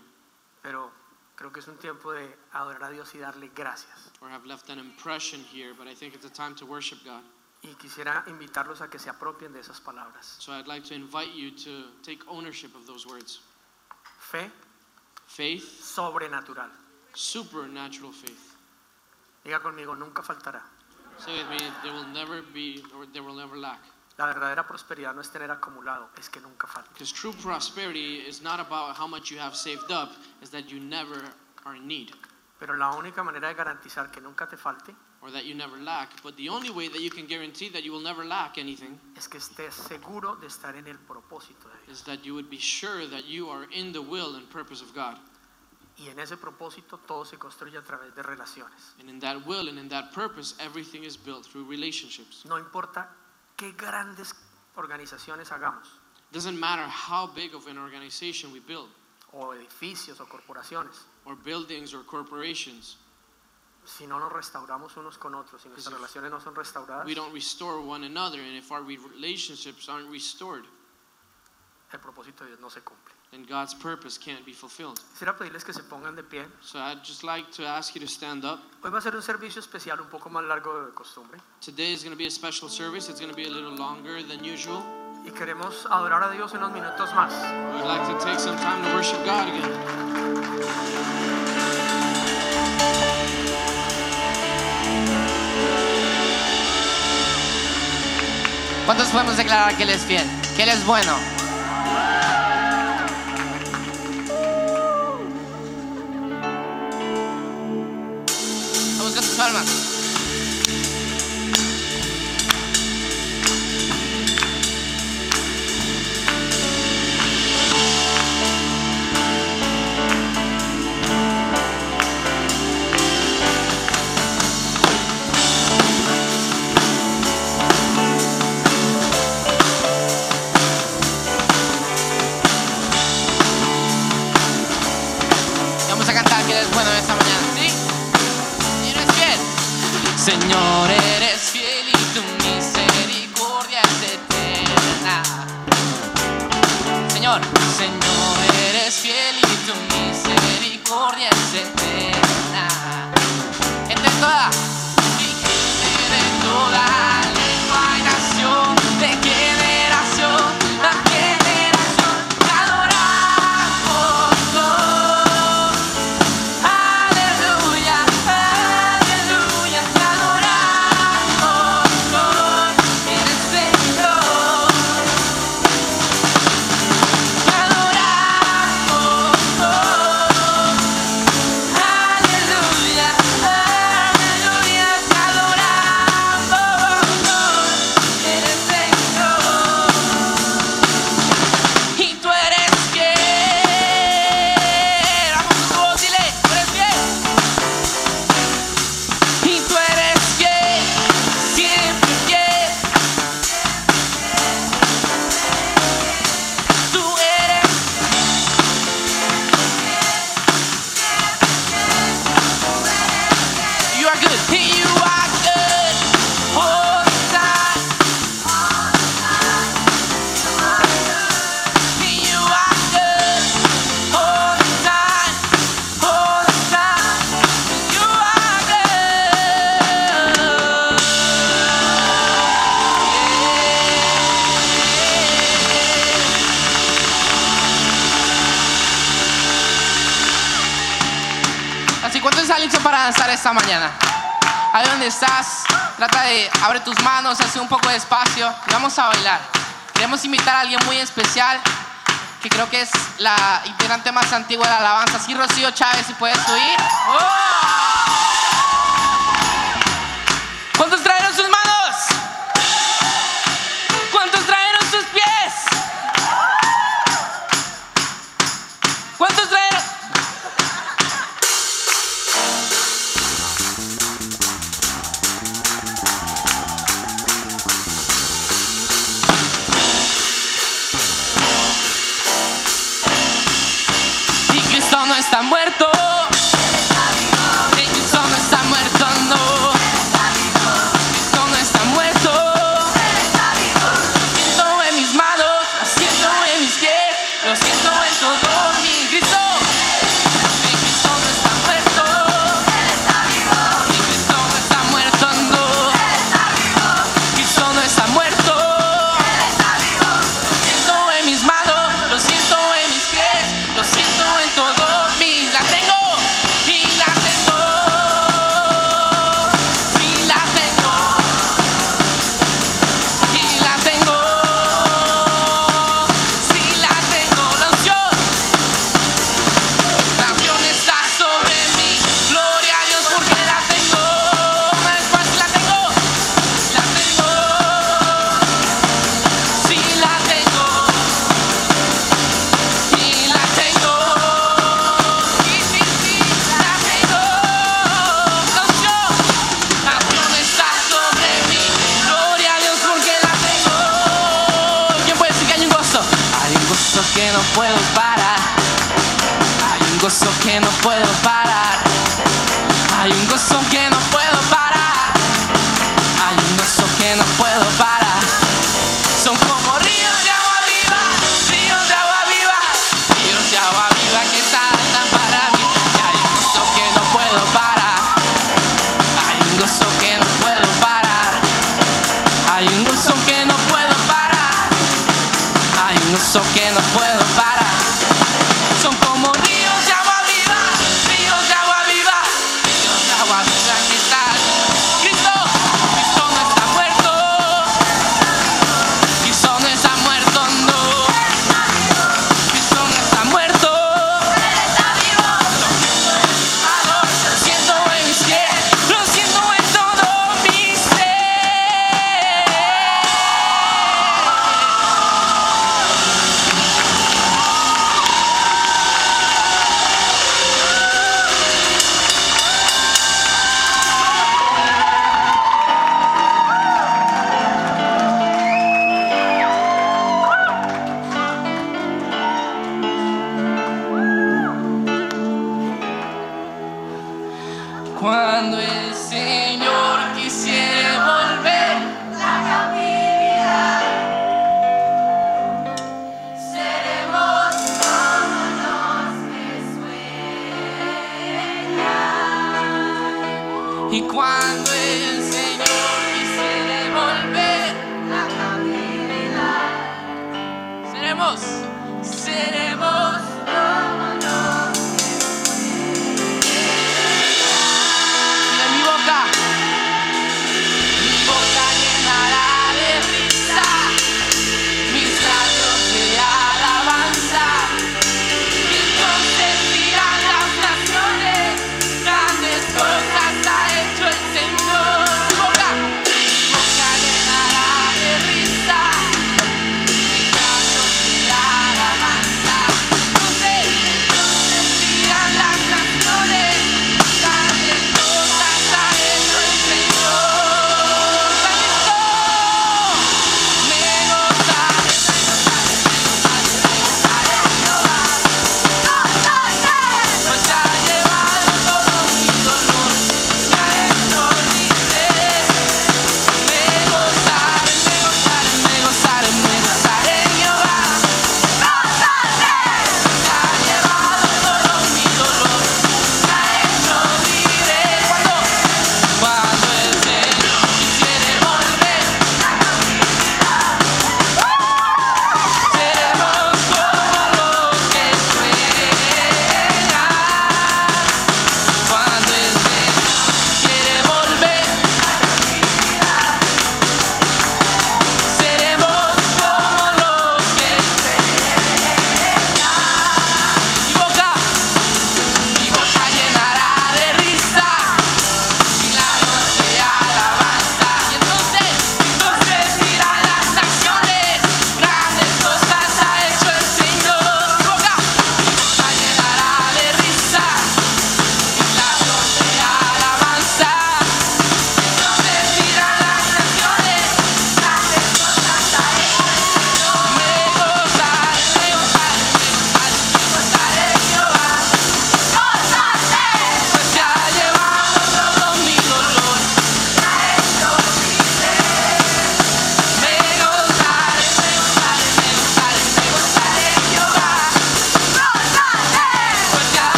Pero creo que es un tiempo de adorar a Dios y darle gracias. or have left an impression here, but I think it's a time to worship God. Y quisiera invitarlos a que se apropien de esas palabras. So I'd like to invite you to take ownership of those words. Fe Faith, sobrenatural. supernatural faith. Diga conmigo, nunca faltará. Say with me, there will never be or there will never lack. La verdadera prosperidad no es tener acumulado, es que nunca falta. Because true prosperity is not about how much you have saved up, is that you never are in need Pero la única manera de garantizar que nunca te falte or that you never lack. But the only way that you can guarantee that you will never lack anything es que estés seguro de estar en el propósito de Dios. is that you would be sure that you are in the will and purpose of God. Y en ese propósito todo se construye a través de relaciones. And in that will and in that purpose, everything is built through relationships. No importa qué grandes organizaciones hagamos, doesn't matter how big of an organization we build, o edificios o corporaciones, or buildings or corporations. si no nos restauramos unos con otros, si nuestras relaciones no son restauradas, We don't restore one another, and if our relationships aren't restored, el propósito de Dios no se cumple. Then God's purpose can't be fulfilled. Quisiera pedirles que se pongan de pie. So I'd just like to ask you to stand up. Hoy va a ser un servicio especial un poco más largo de costumbre Today is going to be a special service. It's going to be a little longer than usual. y queremos adorar a Dios unos minutos más. We'd like to take some time to worship God again. ¿Cuántos podemos declarar que Él es fiel? Que Él es bueno. Trata de abre tus manos, hace un poco de espacio y vamos a bailar. Queremos invitar a alguien muy especial que creo que es la integrante más antigua de la alabanza. Sí, Rocío Chávez, si puedes subir. ¡Oh!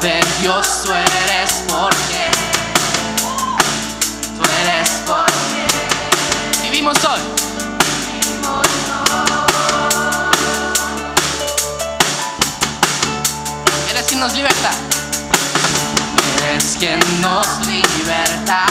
Dios tú eres porque tú eres porque vivimos hoy. Vivimos hoy. Eres quien nos liberta. Eres quien nos liberta.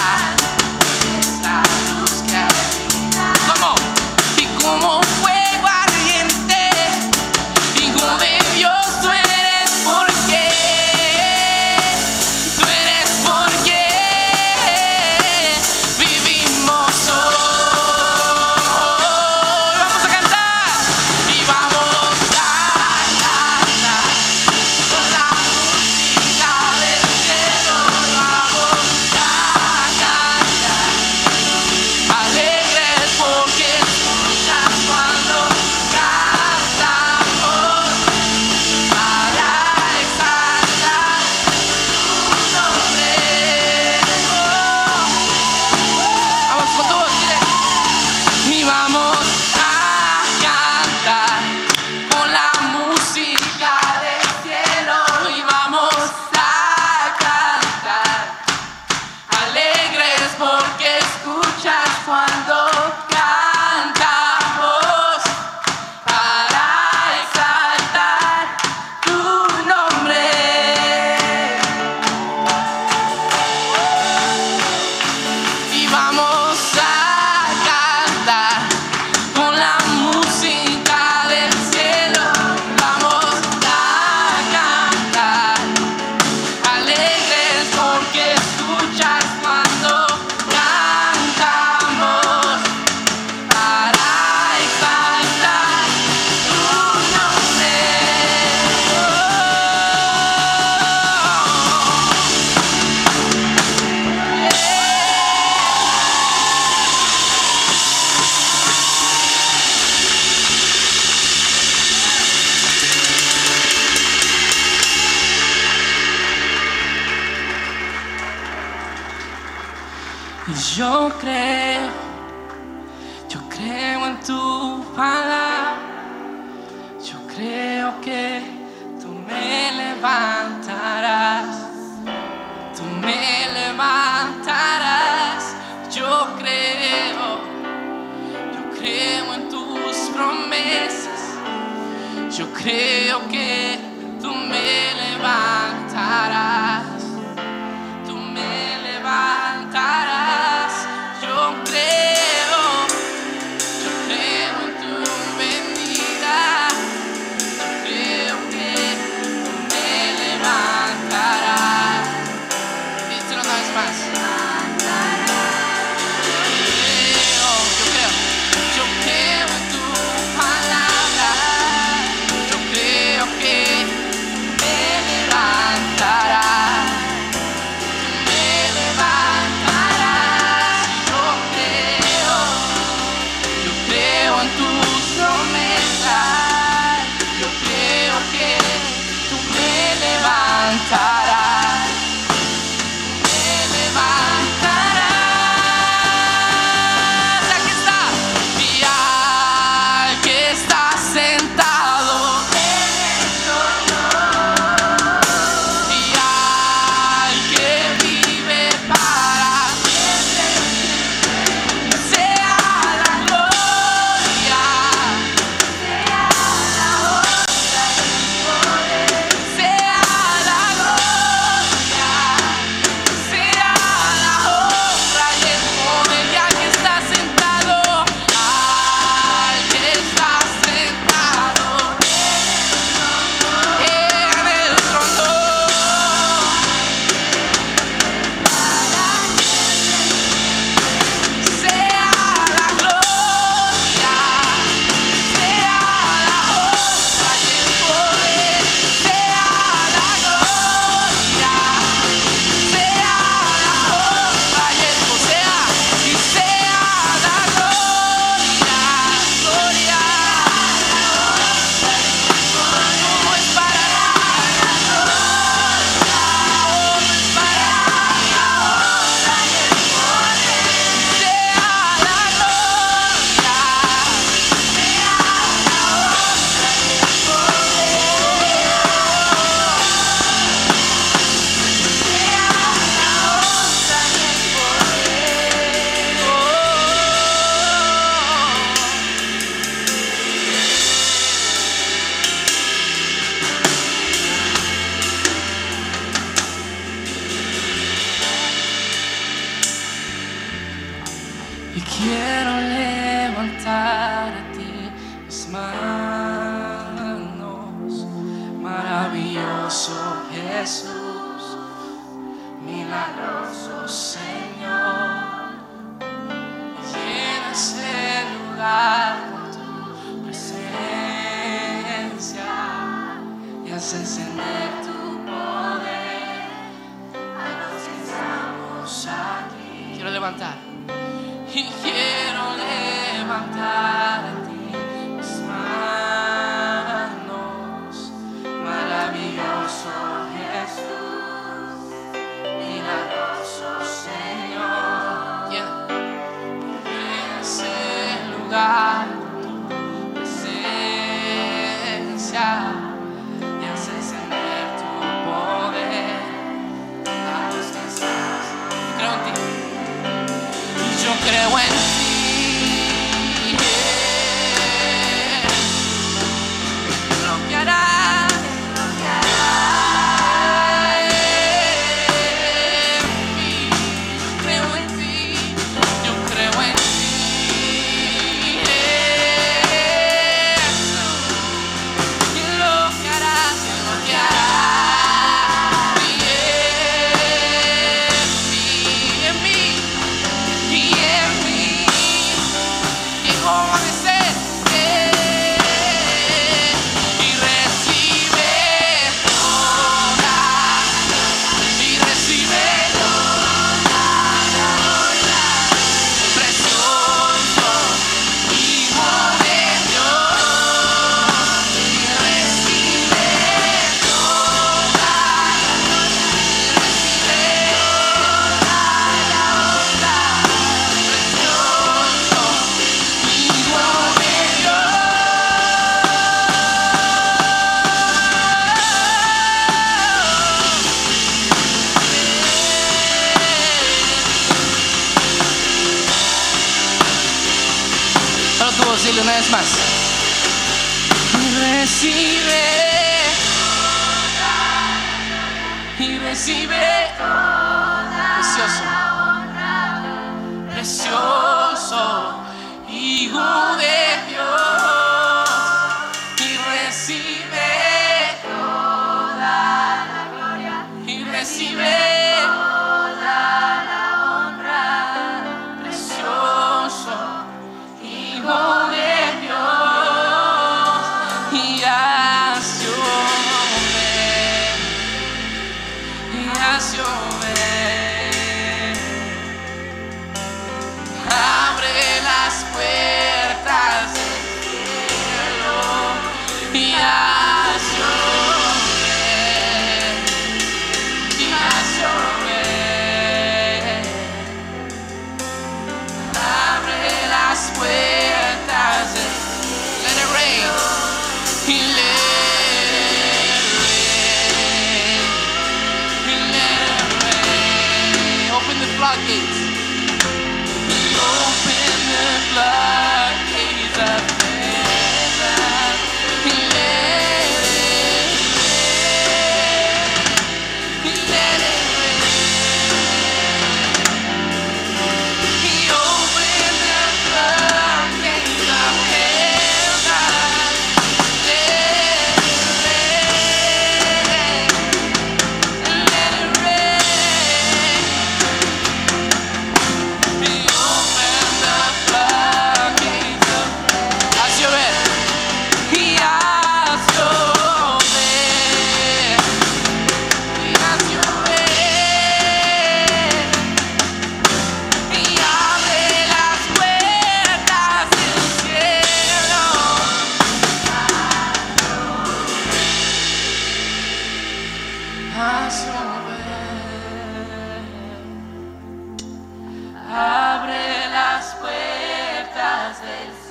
las veces.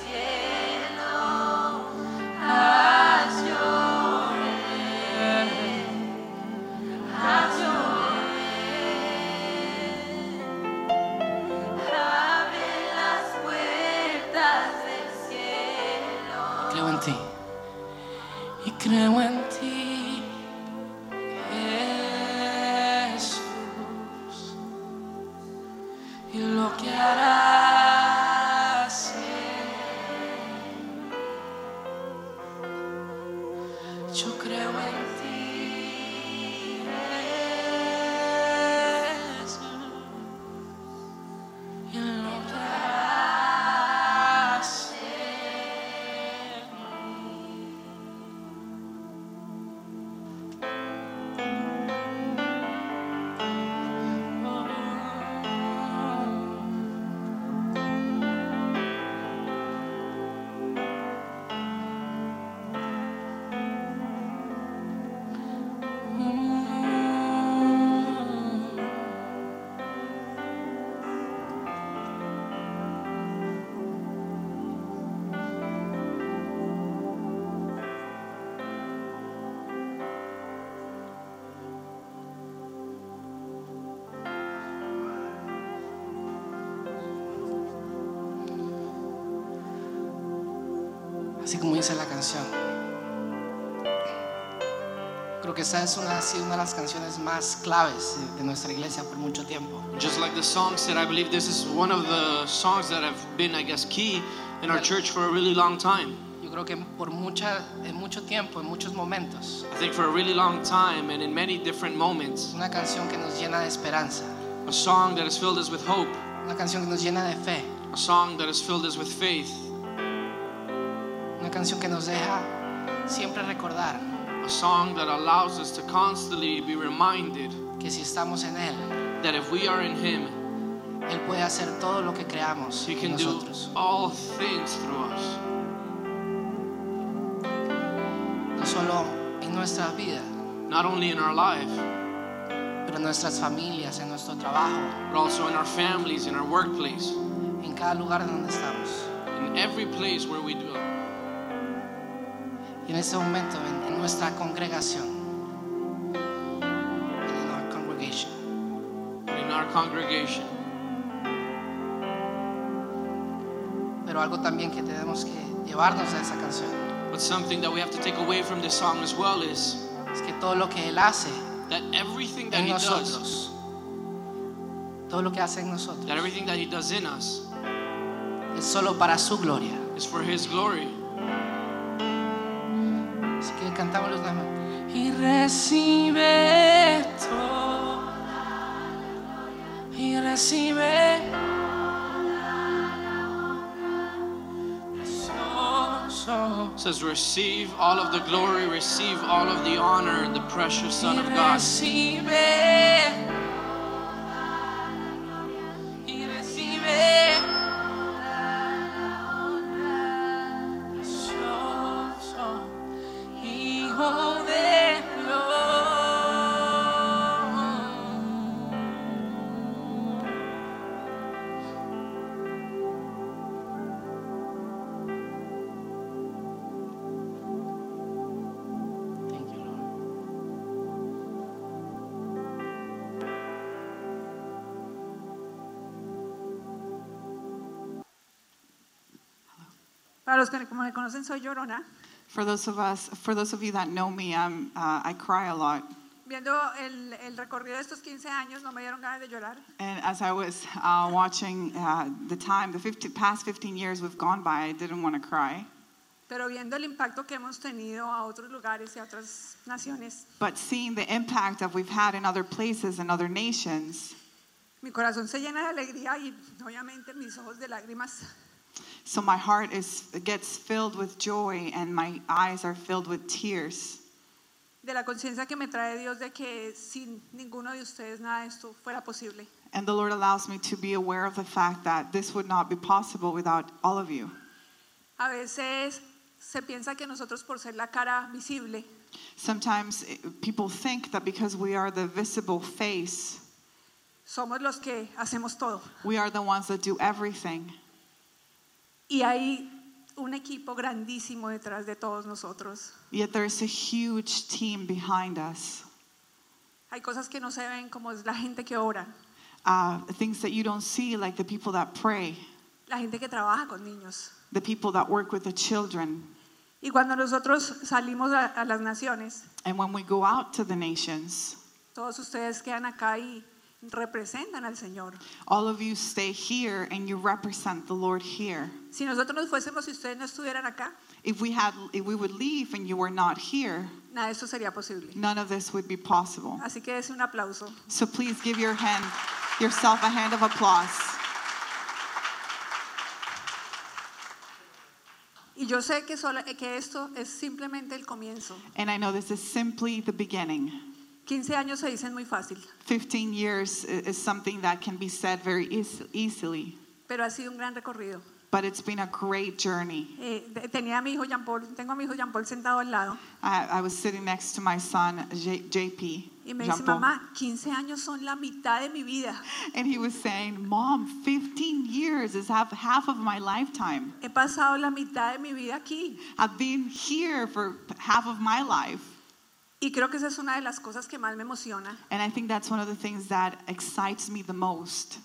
Canción. Creo que esta es una, ha sido una de las canciones más claves de- nuestra iglesia por mucho tiempo. Just like the song said, I believe this is one of the songs that have been, I guess, key in our church for a really long time. Yo creo que por mucha, en mucho tiempo, en muchos momentos, I think for a really long time and in many different moments, una canción que nos llena de esperanza, a song that has filled us with hope, una canción que nos llena de fe, a song that has filled us with faith, canción que nos deja siempre recordar a song that allows us to constantly be reminded que si estamos en Él, that if we are in Him, Él puede hacer todo lo que creamos He can do nosotros. all things through us. No solo en nuestra vida, Not only in our life, pero en nuestras familias, en nuestro trabajo, but also in our families, in our workplace, en cada lugar donde estamos. in every place where we dwell. Y en este momento, en, en nuestra congregación, in our congregation, in our congregation. pero algo también que tenemos que llevarnos de esa canción But something that we have to take away from this song as well is es que todo lo que Él hace that everything that en He does, nosotros, todo lo que hace en nosotros, that everything that He does in us es solo para su gloria. is for His glory. Recibe. Y recibe. It says, Receive all of the glory, receive all of the honor, the precious Son of God. Los que me conocen, soy llorona. For those of us, for those of you that know me, I'm, uh, I cry a lot. Viendo el, el recorrido de estos 15 años, no me dieron ganas de llorar. And as I was uh, watching uh, the time, the 50, past 15 years we've gone by, I didn't want to cry. Pero viendo el impacto que hemos tenido a otros lugares y a otras naciones, But seeing the impact that we've had in other places and other nations, mi corazón se llena de alegría y obviamente mis ojos de lágrimas. So my heart is gets filled with joy and my eyes are filled with tears De la conciencia que me trae Dios de que sin ninguno de ustedes nada de esto fuera posible. And the Lord allows me to be aware of the fact that this would not be possible without all of you. A veces se piensa que nosotros por ser la cara visible, Sometimes eh, people think that because we are the visible face, somos los que hacemos todo. we are the ones that do everything. Y hay un equipo grandísimo detrás de todos nosotros. Yet there's a huge team behind us. Hay cosas que no se ven como es la gente que ora, Uh, things that you don't see, like the people that pray, la gente que trabaja con niños. the people that work with the children. Y cuando nosotros salimos a, a las naciones, And when we go out to the nations, todos ustedes quedan acá y representan al Señor. all of you stay here and you represent the Lord here. Si nosotros nos fuésemos y ustedes no estuvieran acá, If we had, if we would leave and you were not here, nada de esto sería posible. none of this would be possible. Así que es un aplauso. So please give your hand, yourself a hand of applause. Y yo sé que, sola- que esto es simplemente el comienzo. And I know this is simply the beginning. 15 años se dicen muy fácil, 15 years is something that can be said very eas- easily, pero ha sido un gran recorrido. But it's been a great journey. Eh, tenía a mi hijo Jean Paul, tengo a mi hijo Jean Paul sentado al lado I, I was sitting next to my son, J, JP, y me dice, mamá, 15 años son la mitad de mi vida. and he was saying, Mom, 15 years is half, half of my lifetime. He pasado la mitad de mi vida aquí. I've been here for half of my life. Y creo que esa es una de las cosas que más me emociona. And I think that's one of the things that excites me the most.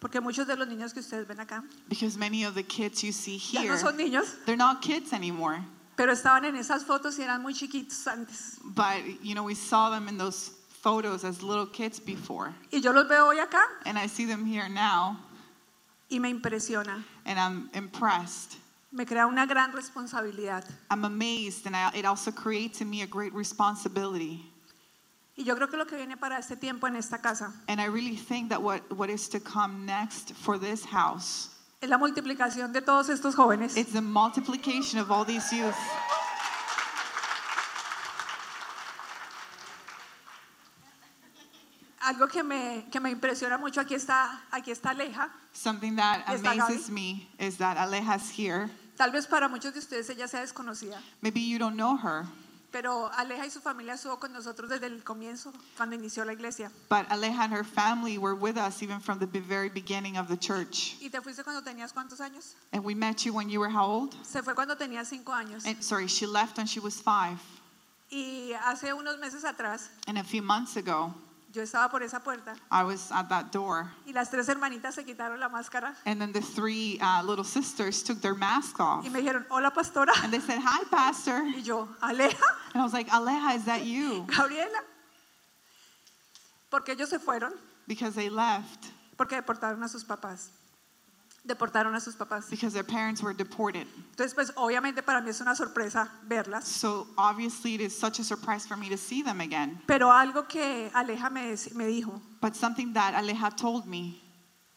Porque muchos de los niños que ustedes ven acá Because many of the kids you see ya here, no son niños, they're not kids anymore. pero estaban en esas fotos y eran muy chiquitos antes. But, you know, we saw them in those photos as little kids before. Y yo los veo hoy acá And I see them here now, y me impresiona. and I'm impressed. Me crea una gran responsabilidad. I'm amazed, and I, it also creates in me a great responsibility. Y yo creo que lo que viene para este tiempo en esta casa And I really think that what, what is to come next for this house, es la multiplicación de todos estos jóvenes. it's the multiplication of all these youth. Algo que me, que me impresiona mucho, aquí está, aquí está Aleja. Something that Gaby. amazes me is that Aleja's here. Tal vez para muchos de ustedes ella sea desconocida, Maybe you don't know her, pero Aleja y su familia estuvo con nosotros desde el comienzo, cuando inició la iglesia. but Aleja and her family were with us even from the be- very beginning of the church. ¿Y te fuiste cuando tenías cuántos años? And we met you when you were how old? Se fue cuando tenía cinco años. And, sorry, she left when she was five. Y hace unos meses atrás, And a few months ago, yo estaba por esa puerta I was at that door. y las tres hermanitas se quitaron la máscara And then the three uh, little sisters took their mask off. y me dijeron, hola pastora. And they said, Hi, Pastor. Y yo, Aleja, And I was like, Aleja, is that you? Gabriela. Porque ellos se fueron, Because they left, porque deportaron a sus papás. Deportaron a sus papás. because their parents were deported. Entonces, pues obviamente para mí es una sorpresa verlas. So obviously, it is such a surprise for me to see them again. Pero algo que Aleja me, dec- me dijo, But something that Aleja told me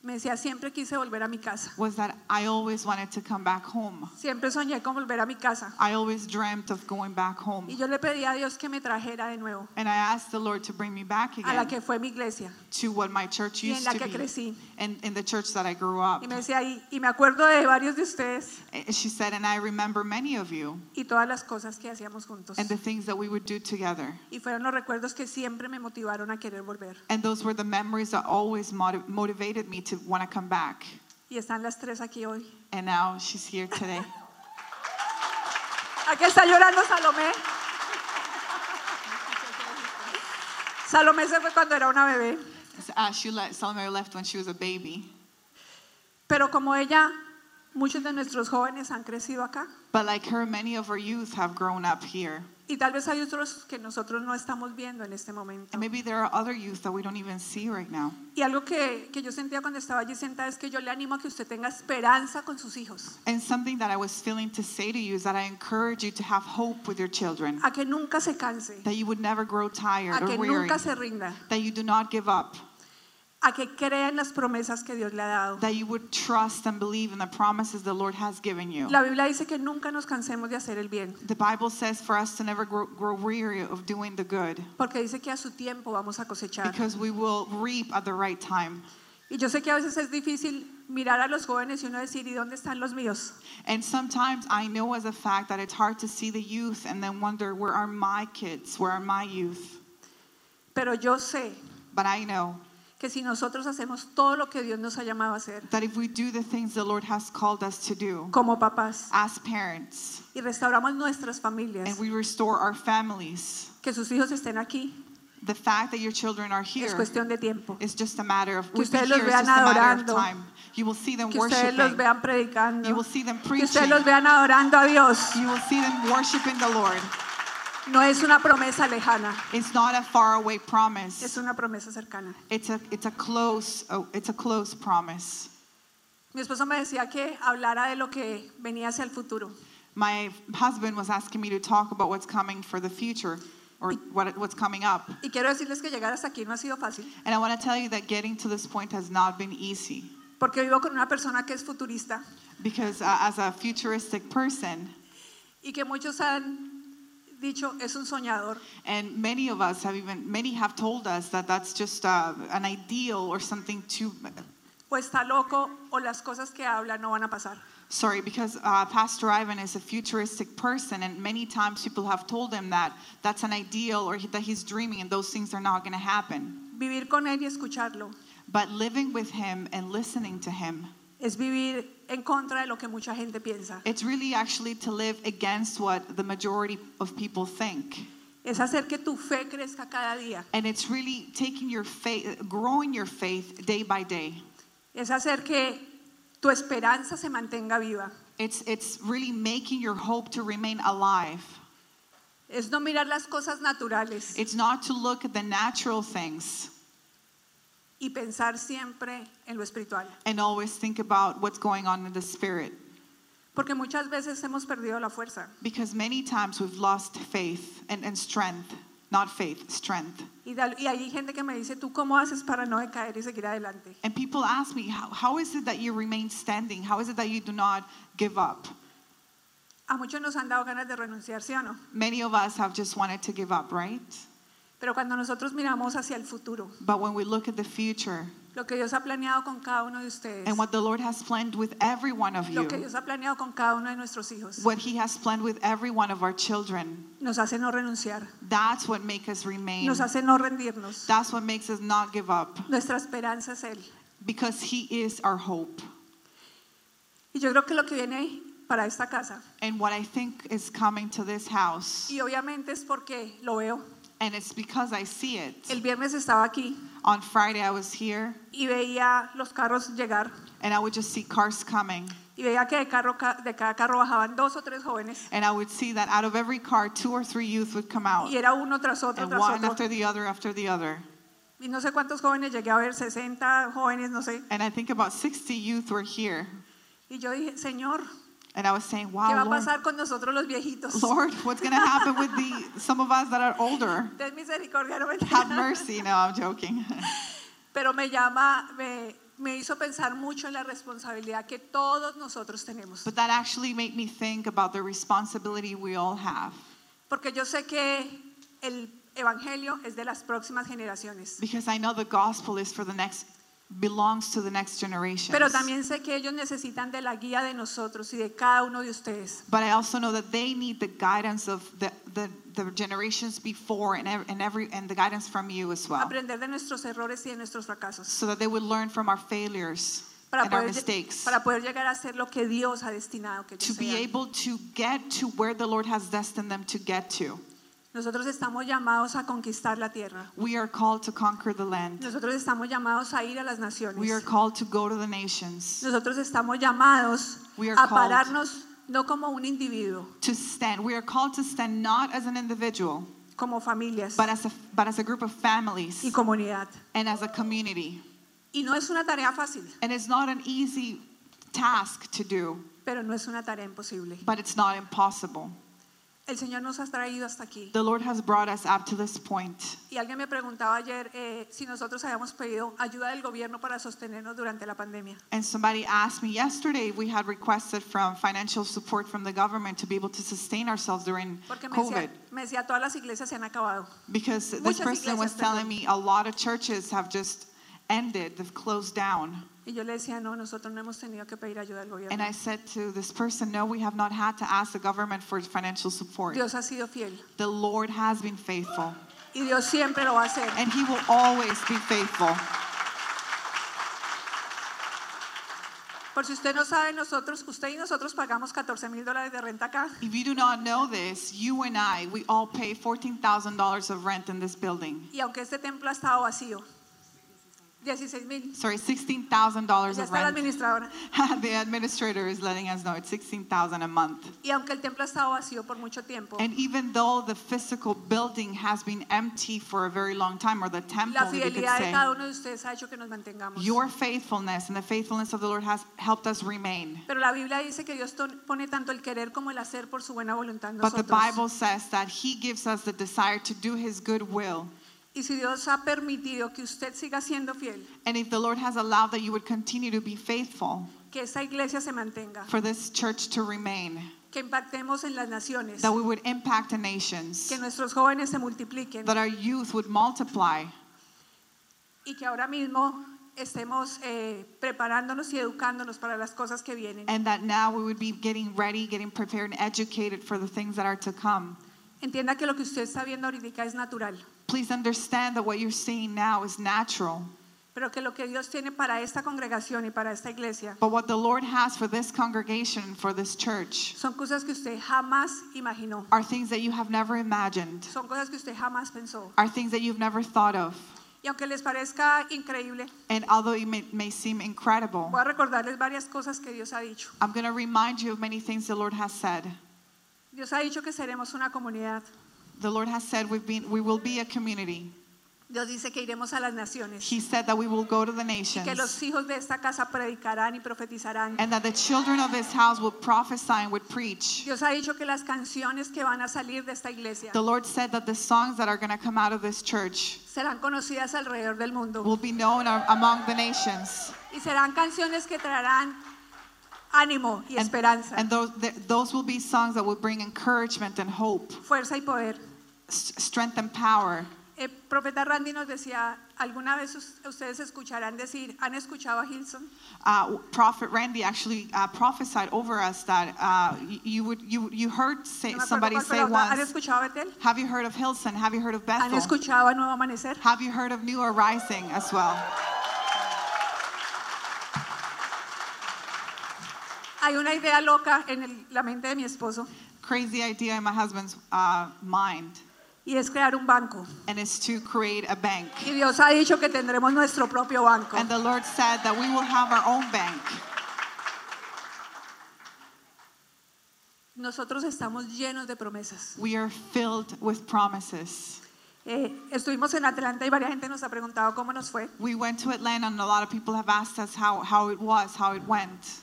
me decía, siempre quise volver a mi casa. was that I always wanted to come back home. Siempre soñé con volver a mi casa. I always dreamt of going back Y home. yo le pedí a Dios que me trajera de nuevo And I asked the Lord to bring me back a la again que fue mi iglesia to what my church y en used la to que be crecí. and in the church that I grew up. Y me decía, y, y me acuerdo de varios de ustedes And She said, and I remember many of you y todas las cosas que hacíamos juntos. and the things that we would do together. Y fueron los recuerdos que siempre me motivaron a querer volver. And those were the memories that always motiv- motivated me to want to come back. Y están las tres aquí hoy. And now she's here today. Aquí está llorando Salomé. Salomé se fue cuando era una bebé. Uh, she let, Salome left when she was a baby. Pero como ella, muchos de nuestros jóvenes han crecido acá. But like her, many of our youth have grown up here. Y tal vez hay otros que nosotros no estamos viendo en este momento. And maybe there are other youth that we don't even see right now. Y algo que, que yo sentía cuando estaba allí sentada es que yo le animo a que usted tenga esperanza con sus hijos. And something that I was feeling to say to you is that I encourage you to have hope with your children, A que nunca se canse. that you would never grow tired A or que weary, nunca se rinda. that you do not give up, A que crea en las promesas que Dios le ha dado. that you would trust and believe in the promises the Lord has given you. La Biblia dice que nunca nos cansemos de hacer el bien. The Bible says for us to never grow, grow weary of doing the good Porque dice que a su tiempo vamos a cosechar. because we will reap at the right time. Y yo sé que a veces es difícil mirar a los jóvenes y uno decir, ¿y dónde están los míos? And sometimes I know as a fact that it's hard to see the youth and then wonder, where are my kids? Where are my youth? Pero yo sé But I know que si nosotros hacemos todo lo que Dios nos ha llamado a hacer, that if we do the things the Lord has called us to do como papás, as parents y restauramos nuestras familias, and we restore our families, que sus hijos estén aquí, the fact that your children are es here cuestión de tiempo. is just a matter of Que ustedes los vean adorando. You will see them Que ustedes los worshiping. vean predicando, You will see them que preaching. ustedes los vean adorando a Dios. You will see them worshiping the Lord. No es una promesa lejana, It's not a faraway es promise. una promesa cercana. It's a it's a close oh, it's a close promise. Mi esposo me decía que hablara de lo que venía hacia el futuro. My husband was asking me to talk about what's coming for the future or what what's coming up. Y quiero decirles que llegar hasta aquí no ha sido fácil, And I want to tell you that getting to this point has not been easy porque vivo con una persona que es futurista because uh, as a futuristic person y que muchos han dicho es un soñador. and many of us have even many have told us that that's just uh, an ideal or something too o está loco o las cosas que habla no van a pasar. Sorry, because uh, Pastor Ivan is a futuristic person, and many times people have told him that that's an ideal or that he's dreaming, and those things are not going to happen. Vivir con él y escucharlo But living with him and listening to him, es vivir en contra de lo que mucha gente piensa. it's really actually to live against what the majority of people think. Es hacer que tu fe crezca cada día. And it's really taking your faith, growing your faith day by day. Es hacer que tu esperanza se mantenga viva. It's, it's really making your hope to remain alive. Es no mirar las cosas naturales It's not to look at the natural things y pensar siempre en lo espiritual. and always think about what's going on in the spirit. Porque muchas veces hemos perdido la fuerza. Because many times we've lost faith and, and strength. Not faith, strength. Y, y hay gente que me dice, ¿tú cómo haces para no decaer y seguir adelante? And people ask me, how, how is it that you remain standing? How is it that you do not give up? A muchos nos han dado ganas de renunciar, ¿sí o no? Many of us have just wanted to give up, right? Pero cuando nosotros miramos hacia el futuro, But when we look at the future lo que Dios ha planeado con cada uno de ustedes, and what the Lord has planned with every one of lo you, que Dios ha planeado con cada uno de nuestros hijos, what He has planned with every one of our children, nos hace no renunciar, that's what makes us remain. nos hace no rendirnos. That's what makes us not give up Nuestra esperanza es Él. because He is our hope. Y yo creo que lo que viene para esta casa, And what I think is coming to this house, y obviamente es porque lo veo. And it's because I see it. El viernes estaba aquí On Friday, I was here y veía los carros llegar and I would just see cars coming. y veía que de, carro, ca- de cada carro bajaban dos o tres jóvenes And I would see that out of every car, two or three youth would come out. y era uno tras otro, And tras one otro. after the other after the other. Y no sé cuántos jóvenes llegué a ver, 60 jóvenes, no sé. And I think about 60 youth were here. Y yo dije, Señor, And I was saying, ¿qué va a Lord, pasar con nosotros los viejitos? Lord what's going to happen with the some of us that are older? Ten misericordia, no me Have mercy. No, I'm joking. Pero me llama, me, me hizo pensar mucho en la responsabilidad que todos nosotros tenemos. But that actually made me think about the responsibility we all have. Porque yo sé que el evangelio es de las próximas generaciones. Because I know the gospel is for the next, belongs to the next generation. Pero también sé que ellos necesitan de la guía de nosotros y de cada uno de ustedes. But I also know that they need the guidance of the, the, the generations before and, and, every, and the guidance from you as well. Aprender de nuestros errores y de nuestros fracasos. So that they would learn from our failures Para and our mistakes. para poder llegar a ser lo que Dios ha destinado que To be able to get to where the Lord has destined them to get to. Nosotros estamos llamados a conquistar la tierra. We are called to conquer the land. Nosotros estamos llamados a ir a las We are naciones. called to go to the nations. Nosotros estamos llamados We are a called- pararnos no como un individuo, To stand. We are called to stand not as an individual, como familias but as a, but as a group of families y comunidad. and as a community. Y no es una tarea fácil, And it's not an easy task to do, pero no es una tarea imposible. but it's not impossible. El Señor nos ha traído hasta aquí. The Lord has brought us up to this point. Y alguien me preguntaba ayer eh, si nosotros habíamos pedido ayuda del gobierno para sostenernos durante la pandemia. And somebody asked me yesterday if we had requested from financial support from the government to be able to sustain ourselves during Porque me COVID. decía, me decía, todas las iglesias se han acabado. Because this Muchas person was iglesias, telling me a lot of churches have just ended, they've closed down. Y yo le decía, no, nosotros no hemos tenido que pedir ayuda del gobierno. And I said to this person, no, we have not had to ask the government for financial support. Dios ha sido fiel. The Lord has been faithful, Y Dios siempre lo va a hacer. and He will always be faithful. Por si usted no sabe, nosotros, usted y nosotros pagamos 14 mil dólares de renta acá. If you do not know this, you and I, we all pay $14,000 of rent in this building. Y aunque este templo ha estado vacío, 16 mil. Sorry, $16,000 Ya of rent. the administrator is letting us know it's 16,000 a month. Y aunque el templo ha estado vacío por mucho tiempo, And even though the physical building has been empty for a very long time, or the temple, la you could fidelidad de cada uno de ustedes ha hecho que nos mantengamos. your faithfulness and the faithfulness of the Lord has helped us remain. Pero la Biblia dice que Dios pone tanto el querer como el hacer por su buena voluntad en But the. Bible says that He gives us the desire to do His good will. Y si Dios ha permitido que usted siga siendo fiel, And if the Lord has allowed that you would continue to be faithful, que esta iglesia se mantenga, for this church to remain, que impactemos en las naciones, that we would impact the nations, que nuestros jóvenes se multipliquen that our youth would multiply, y que ahora mismo estemos eh, preparándonos y educándonos para las cosas que vienen. and that now we would be getting ready, getting prepared, and educated for the things that are to come. Entienda que lo que usted está viendo ahorita es natural, Please understand that what you're seeing now is natural. pero que lo que Dios tiene para esta congregación y para esta iglesia But what the Lord has for this congregation, for this church, son cosas que usted jamás imaginó, are things that you have never imagined, son cosas que usted jamás pensó. are things that you've never thought of. Y aunque les parezca increíble, And although it may, may seem incredible, voy a recordarles varias cosas que Dios ha dicho. I'm going to remind you of many things the Lord has said. Dios ha dicho que seremos una comunidad. The Lord has said we've been, we will be a community. Dios dice que iremos a las naciones. He said that we will go to the nations. que los hijos de esta casa predicarán y profetizarán. And that the children of this house will prophesy and would preach. Dios ha dicho que las canciones que van a salir de esta iglesia The Lord said that the songs that are going to come out of this church serán conocidas alrededor del mundo. will be known among the nations. Y serán canciones que traerán ánimo y esperanza, And those, th- those will be songs that will bring encouragement and hope, fuerza y poder. Strength and power. El profeta Randy nos decía, alguna vez ustedes escucharán decir, ¿han escuchado a Hilson? Uh, Prophet Randy actually uh, prophesied over us that uh, you would you you heard say, No somebody say. ¿Han once. escuchado a Betel? Have you heard of Hilson? Have you heard of ¿Han Bethel? escuchado a Nuevo Amanecer? Have you heard of New Arising as well? Hay una idea loca en el- la mente de mi esposo Crazy idea in my husband's uh, mind, y es crear un banco. and it's to create a bank. Y Dios ha dicho que tendremos nuestro propio banco. And the Lord said that we will have our own bank. Nosotros estamos llenos de promesas. We are filled with promises. Eh, estuvimos en Atlanta y varias gente nos ha preguntado cómo nos fue. We went to Atlanta, and a lot of people have asked us how, how it was, how it went.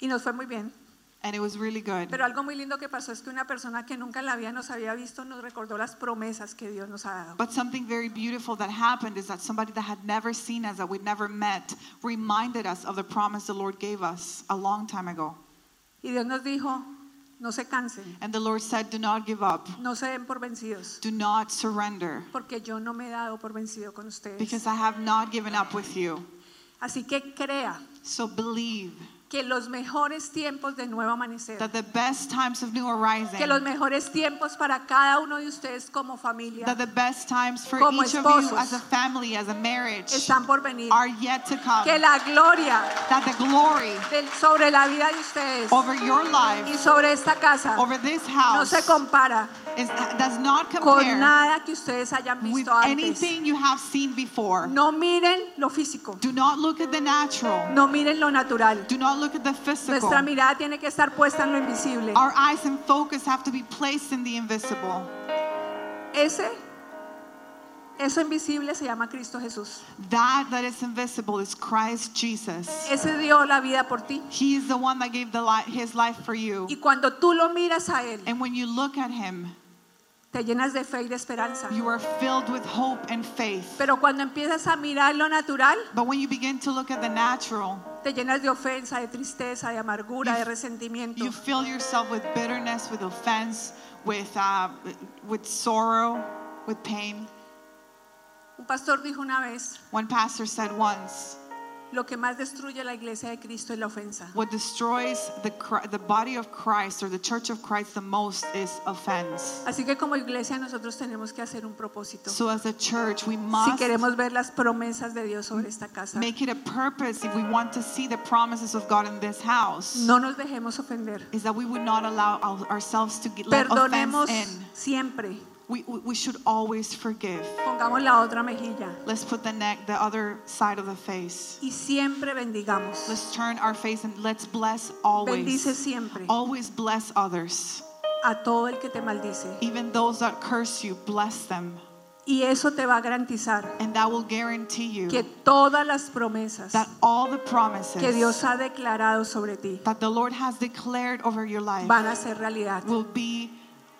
Y nos fue muy bien. And it was really good. Pero algo muy lindo que pasó es que una persona que nunca en la vida nos había visto nos recordó las promesas que Dios nos ha dado. But something very beautiful that happened is that somebody that had never seen us, that we'd never met, reminded us of the promise the Lord gave us a long time ago. Y Dios nos dijo, no se cansen, And the Lord said, Do not give up, no se den por vencidos, do not surrender, porque yo no me he dado por vencido con ustedes. because I have not given up with you. Así que crea So believe que los mejores tiempos de nuevo amanecer, that the best times of New Arising, que los mejores tiempos para cada uno de ustedes como familia that the best times for Como each of you esposos. as a family, as a marriage, están por venir. are yet to come. Que la gloria That the glory del- sobre la vida de ustedes over your y life, sobre esta casa over this no house, se compara is, does not con compare nada que ustedes hayan with visto antes. anything you have seen before. No miren lo físico, Do not look at the natural. no miren lo natural. Do not look at the physical. Nuestra mirada tiene que estar puesta en lo invisible. Our eyes and focus have to be placed in the invisible. Ese, eso invisible se llama Cristo Jesús. That that is invisible is Christ Jesus. Ese dio la vida por ti. He is the one that gave the li- his life for you. Y cuando tú lo miras a Él, And when you look at him, te llenas de fe y de esperanza. you are filled with hope and faith. Pero cuando empiezas a mirar lo natural, But when you begin to look at the natural, te llenas de ofensa, de tristeza, de amargura, You- de resentimiento. you fill yourself with bitterness, with offense, with uh, with sorrow, with pain. Un pastor dijo una vez, One pastor said once, lo que más destruye la iglesia de Cristo es la ofensa. What destroys the, the body of Christ or the church of Christ the most is offense. Así que como iglesia nosotros tenemos que hacer un propósito. So, as a church, we Si must queremos ver las promesas de Dios sobre esta casa, make it a purpose if we want to see the promises of God in this house. no nos dejemos ofender. Is that we would not allow our- ourselves to get, let Perdonemos offense in. siempre. We, we, should always forgive. Pongamos la otra mejilla Let's put the neck, the other side of the face. y siempre bendigamos. Let's turn our face and let's bless Bendice always. siempre Always bless others. a todo el que te maldice. Even those that curse you, bless them. Y eso te va a garantizar And that will guarantee you que todas las promesas that all the promises que Dios ha declarado sobre ti that the Lord has declared over your life van a ser realidad. will be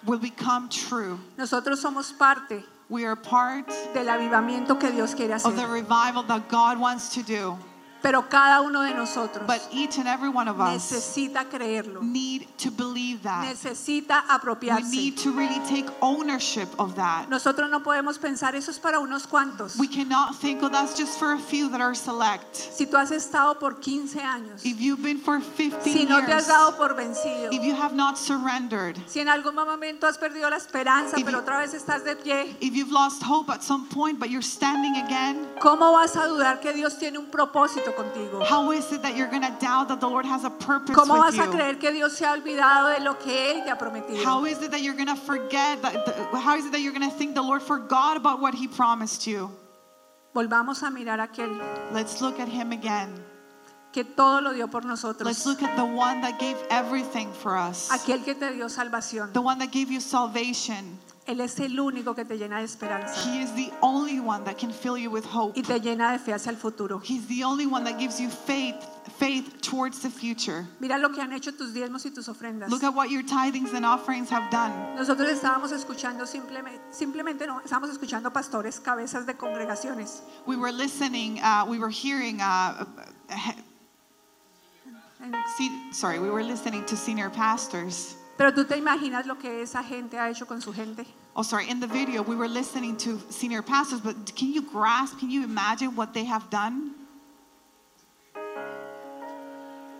will become true. Nosotros somos parte We are part del avivamiento que Dios quiere of the revival that God wants to do. Pero cada uno de nosotros But each and every one of us necesita creerlo, need to believe that. necesita We apropiarse. need to really take ownership of that. Nosotros no podemos pensar eso es para unos cuantos. We cannot think, oh, that's just for a few that are select. Si tú has estado por 15 años, If you've been for 15 si no te has years, dado por vencido, if you have not surrendered, si en algún momento has perdido la esperanza, If pero you- otra vez estás de pie, if you've lost hope at some point, but you're standing again, ¿cómo vas a dudar que Dios tiene un propósito contigo? how is it that you're going to doubt that the Lord has a purpose ¿Cómo with vas a you? creer que Dios se ha olvidado de lo que Él te ha prometido? How is it that you're going to forget that? The, how is it that you're going to think the Lord forgot about what He promised you? Volvamos a mirar a aquel Let's look at him again. Que todo lo dio por Let's nosotros. look at the one that gave everything for us. Aquel que te dio salvación. The one that gave you salvation. Él es el único que te llena de esperanza He is the only one that can fill you with hope. y te llena de fe hacia el futuro. He's the only one that gives you faith, faith towards the future. Mira lo que han hecho tus diezmos y tus ofrendas. Look at what your tithings and offerings have done. Nosotros estábamos escuchando simplemente, simplemente no, estábamos escuchando pastores, cabezas de congregaciones. We were listening, uh, we were hearing, uh, he- En- sorry, we were listening to senior pastors. Pero tú te imaginas lo que esa gente ha hecho con su gente. Oh, sorry, in the video, we were listening to senior pastors, but can you grasp, can you imagine what they have done?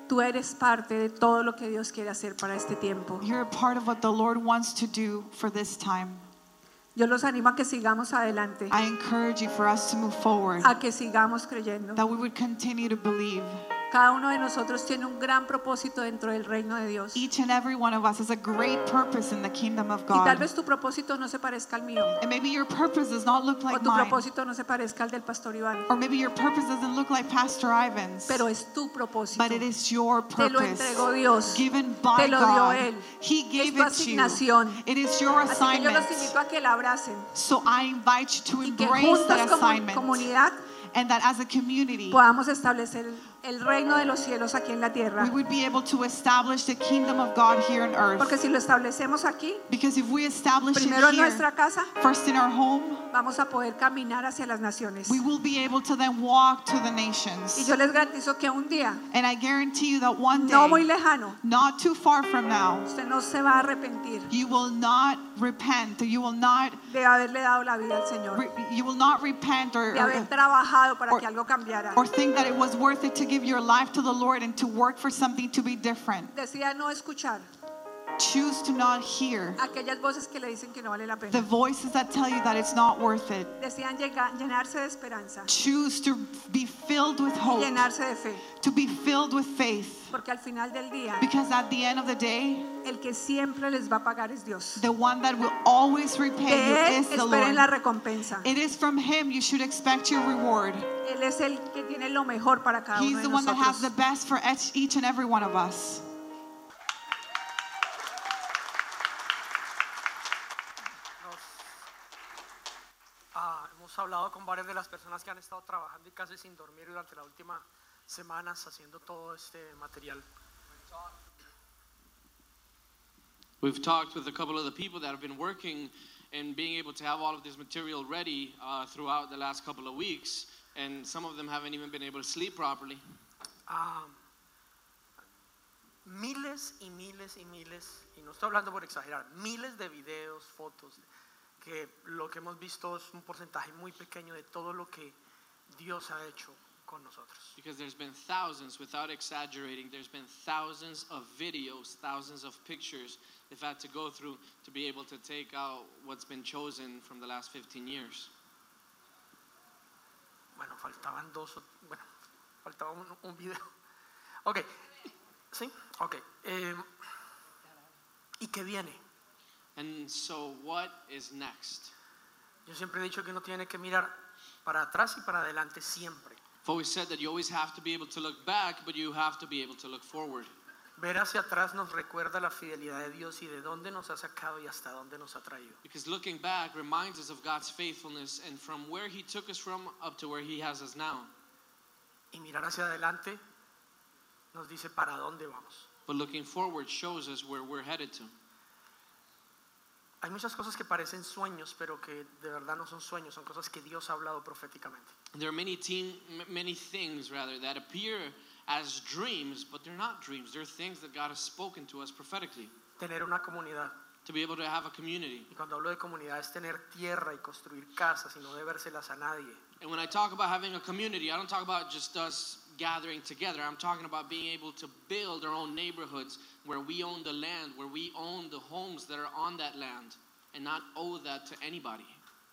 Tú eres parte de todo lo que Dios quiere hacer para este tiempo. You're a part of what the Lord wants to do for this time. Yo los animo a que sigamos adelante, I encourage you for us to move forward, a que sigamos creyendo. that we would continue to believe. Cada uno de nosotros tiene un gran propósito dentro del reino de Dios. Y Each and every one of us has a great purpose in the kingdom of tal God. vez tu propósito no se parezca al mío, And maybe your purpose does not look o like tu mine. propósito no se parezca al del pastor Iván, Or maybe your purpose doesn't look like Pastor Ivan's. pero es tu propósito. But it is your Te lo purpose entregó Dios. given by Te lo dio God. Él. He Es gave tu it to you. asignación. It is your Así que yo los invito a que la abracen So I invite you to y que embrace that juntos como assignment. comunidad And that as a community, podamos establecer el reino de los cielos aquí en la we tierra. would be able to establish the kingdom of God here on earth. Porque si lo establecemos aquí, Because if we establish it primero en here, nuestra casa, first in our home, vamos a poder caminar hacia las naciones. we will be able to then walk to the Y nations. yo les garantizo que un día, And I guarantee you that one no muy day, lejano, not too far from now, usted no se va a arrepentir you will not repent, you will not de haberle dado la vida al Señor, re- you will not repent or, de haber or, trabajado para or- que algo cambiara. or think that it was worth it to give your life to the Lord and to work for something to be different. No escuchar Choose to not hear aquellas voces que le dicen que no vale la the voices that tell you that it's not worth it. Llenarse de esperanza Choose to be filled with hope, llenarse de fe. to be filled with faith. Porque al final del día, Because at the end of the day, el que siempre les va a pagar es Dios. the one that will always repay De you is the esperen la Lord. recompensa. It is from Him you should expect your reward. Él es el que tiene lo mejor para cada He's uno the de one that has the best for each each and every one of us. Hablado con varias de las personas que han estado trabajando y casi sin dormir durante las últimas semanas haciendo todo este material. We've talked with a couple of the people that have been working and being able to have all of this material ready uh, throughout the last couple of weeks, and some of them haven't even been able to sleep properly. Ah, miles y miles y miles, y no estoy hablando por exagerar, miles de videos, fotos, que lo que hemos visto es un porcentaje muy pequeño de todo lo que Dios ha hecho con nosotros. Because there's been thousands, without exaggerating, there's been thousands of videos, thousands of pictures they've had to go through to be able to take out what's been chosen from the last 15 years. Bueno, faltaban dos, bueno, faltaba un, un video. Ok, ¿sí? Ok. eh, ¿Y qué viene? And so, what is next? Yo siempre he dicho que uno tiene que mirar para atrás y para adelante siempre. I've always said that you always have to be able to look back, but you have to be able to look forward. Ver hacia atrás nos recuerda la fidelidad de Dios y de dónde nos ha sacado y hasta dónde nos ha traído. Because looking back reminds us of God's faithfulness and from where He took us from up to where He has us now. Y mirar hacia adelante nos dice para dónde vamos. But looking forward shows us where we're headed to. Hay muchas cosas que parecen sueños, pero que de verdad no son sueños, son cosas que Dios ha hablado proféticamente. There are many, teen, many things rather that appear as dreams, but they're not dreams. They're things that God has spoken to us prophetically. Tener una comunidad. To be able to have a community. Y cuando hablo de comunidad es tener tierra y construir casas y no debérselas a nadie. And when I talk about having a community, I don't talk about just us gathering together. I'm talking about being able to build our own neighborhoods where we own the land, where we own the homes that are on that land, and not owe that to anybody.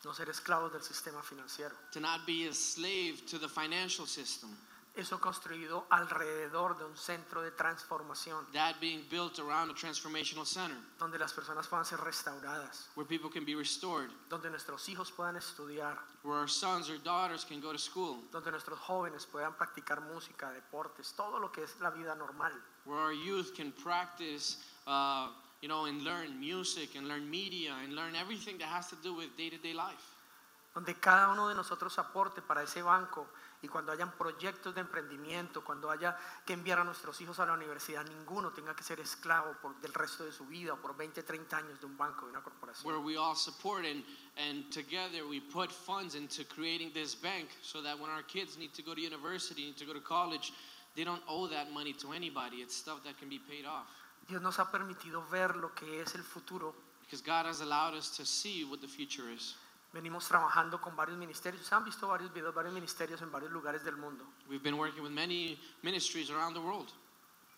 No ser esclavos del sistema financiero. To not be a slave to the financial system. Eso construido alrededor de un centro de transformación, That being built around a transformational center donde las personas puedan ser restauradas, where people can be restored, donde nuestros hijos puedan estudiar, where our sons or daughters can go to school, donde nuestros jóvenes puedan practicar música, deportes, todo lo que es la vida normal. where our youth can practice, uh, you know, and learn music and learn media and learn everything that has to do with day to day life. donde cada uno de nosotros aporte para ese banco y cuando hayan proyectos de emprendimiento, cuando haya que enviar a nuestros hijos a la universidad, ninguno tenga que ser esclavo por, del resto de su vida o por 20, 30 años de un banco, de una corporación. where we all support and, and together we put funds into creating this bank so that when our kids need to go to university, need to go to college, they don't owe that money to anybody. It's stuff that can be paid off. Dios nos ha permitido ver lo que es el futuro. Because God has allowed us to see what the future is. Venimos trabajando con varios ministerios. Han visto varios videos, varios ministerios en varios lugares del mundo. We've been working with many ministries around the world.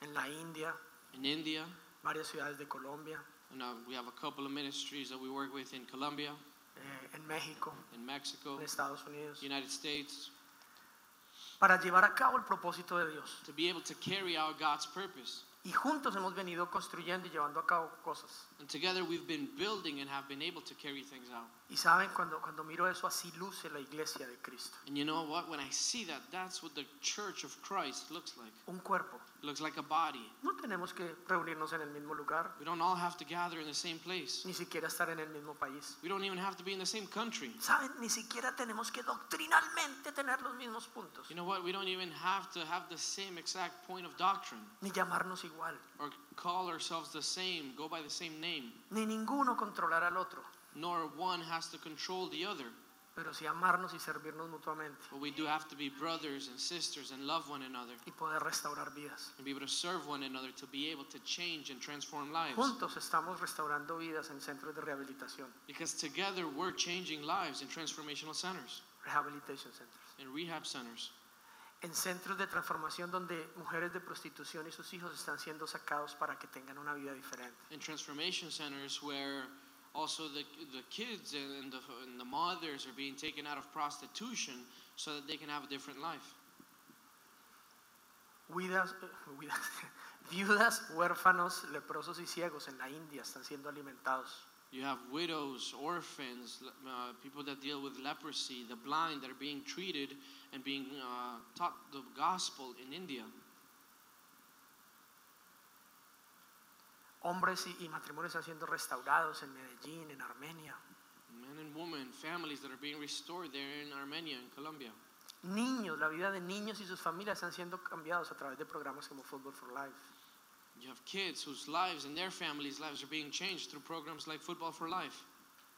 En la India, In India, varias ciudades de Colombia, and, uh, we have a couple of ministries that we work with in Colombia, eh, en México, in Mexico, en Estados Unidos, United States, para llevar a cabo el propósito de Dios. to be able to carry out God's purpose. Y juntos hemos venido construyendo y llevando a cabo cosas. And together we've been building and have been able to carry things out. Y saben, cuando, cuando miro eso, así luce la iglesia de Cristo. And you know what? When I see that, that's what the church of Christ looks like. Un cuerpo. Looks like a body. No tenemos que reunirnos en el mismo lugar, We don't all have to gather in the same place. ni siquiera estar en el mismo país. We don't even have to be in the same country. Saben, ni siquiera tenemos que doctrinalmente tener los mismos puntos, You know what? We don't even have to have the same exact point of doctrine ni llamarnos igual, or call ourselves the same, go by the same name. ni ninguno controlar al otro, Nor one has to control the other. Pero sí amarnos y servirnos mutuamente But we do have to be brothers and sisters and love one another y poder restaurar vidas. and be able to serve one another to be able to change and transform lives. Juntos estamos restaurando vidas en centros de rehabilitación, Because together we're changing lives in transformational centers rehabilitation centers, and rehab centers. en centros de transformación donde mujeres de prostitución y sus hijos están siendo sacados para que tengan una vida diferente. in transformation centers where also the, the kids and the, and the mothers are being taken out of prostitution so that they can have a different life. Viudas, eh, viudas, viudas, huérfanos, leprosos y ciegos en la India están siendo alimentados. You have widows, orphans, uh, people that deal with leprosy, the blind that are being treated and being uh, taught the gospel in India. Hombres y, y matrimonios están siendo restaurados en Medellín, en Armenia. Men and women, families that are being restored there in Armenia and Colombia. Niños, la vida de niños y sus familias están siendo cambiados a través de programas como Football for Life. You have kids whose lives and their families' lives are being changed through programs like Football for Life.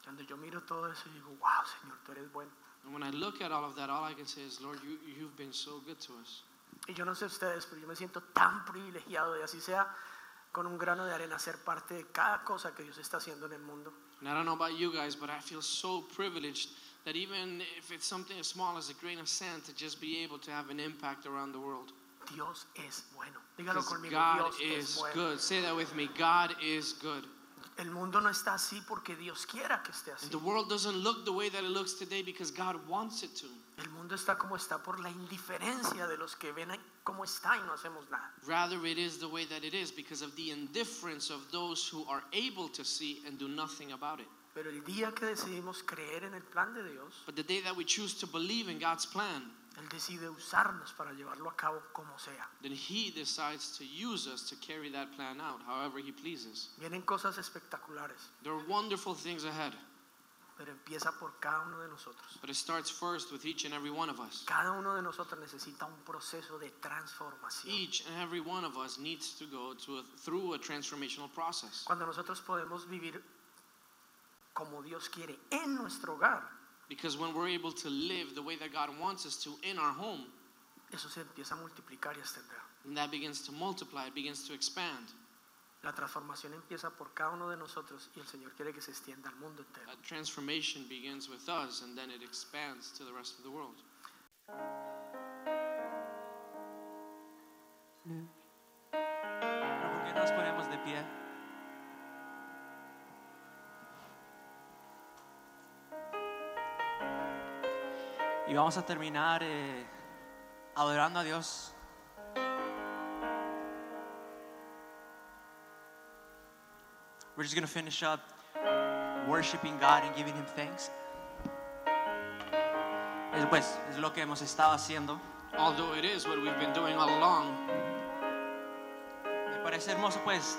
Cuando yo miro todo eso, digo, wow, Señor, tú eres bueno. And when I look at all of that, all I can say is, Lord, you, you've been so good to us. Y yo no sé ustedes, pero yo me siento tan privilegiado de así sea con un grano de arena ser parte de cada cosa que Dios está haciendo en el mundo. And I don't know about you guys, but I feel so privileged that even if it's something as small as a grain of sand, to just be able to have an impact around the world. Dios es bueno. Dígalo conmigo, God Dios es is bueno. good. Say that with me. God is good. El mundo no está así porque Dios quiera que esté así. And the world doesn't look the way that it looks today because God wants it to. El mundo está como está por la indiferencia de los que ven cómo está y no hacemos nada. Rather, it is the way that it is because of the indifference of those who are able to see and do nothing about it. Pero el día que decidimos creer en el plan de Dios, But the day that we choose to believe in God's plan, Él decide usarnos para llevarlo a cabo como sea. then He decides to use us to carry that plan out however He pleases. Vienen cosas espectaculares, There are wonderful things ahead, pero empieza por cada uno de nosotros. but it starts first with each and every one of us. Cada uno de nosotros necesita un proceso de transformación. Each and every one of us needs to go to a, through a transformational process. Cuando nosotros podemos vivir como Dios quiere en nuestro hogar, Because when we're able to live the way that God wants us to in our home, eso se empieza a multiplicar y a extender. then that begins to multiply, it begins to expand. La transformación empieza por cada uno de nosotros y el Señor quiere que se extienda al mundo entero. That transformation begins with us and then it expands to the rest of the world. Pero ¿Por qué nos ponemos de pie? Y vamos a terminar eh, adorando a Dios. We're just going to finish up worshiping God and giving Him thanks. Es, pues, es lo que hemos estado haciendo. Although it is what we've been doing all along, Me parece hermoso, pues,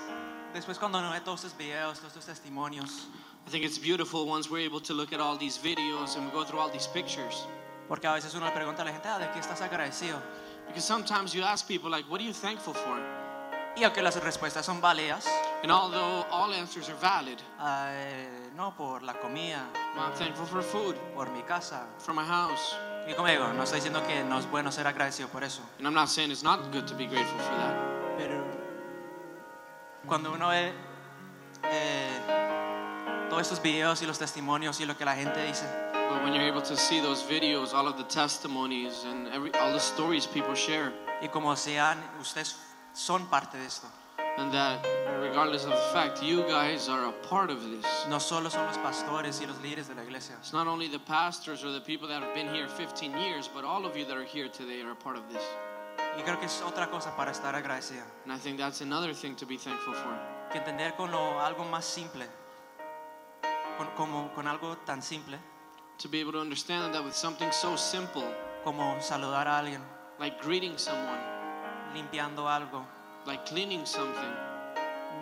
después cuando uno ve todos estos videos, todos estos testimonios, I think it's beautiful once we're able to look at all these videos and we go through all these pictures. porque a veces uno le pregunta a la gente, ah, ¿de qué estás agradecido? Because sometimes you ask people, like, what are you thankful for? Y aunque las respuestas son válidas, And although all answers are valid, eh, no por la comida, I'm thankful for food, por mi casa. for my house. Y como digo, no estoy diciendo que no es bueno ser agradecido por eso, And I'm not saying it's not good to be grateful for that. pero cuando uno ve eh, todos estos videos y los testimonios y lo que la gente dice, But when you're able to see those videos, all of the testimonies and every, all the stories people share, y como sean, ustedes son parte de esto. And that regardless of the fact, you guys are a part of this. No solo son los pastores y los líderes de la iglesia, It's not only the pastors or the people that have been here 15 years, but all of you that are here today are a part of this. y creo que es otra cosa para estar agradecida, And I think that's another thing to be thankful for. que entender con lo- algo más simple, con, como, con algo tan simple To be able to understand that with something so simple, como saludar a alguien, like greeting someone, limpiando algo, like cleaning something,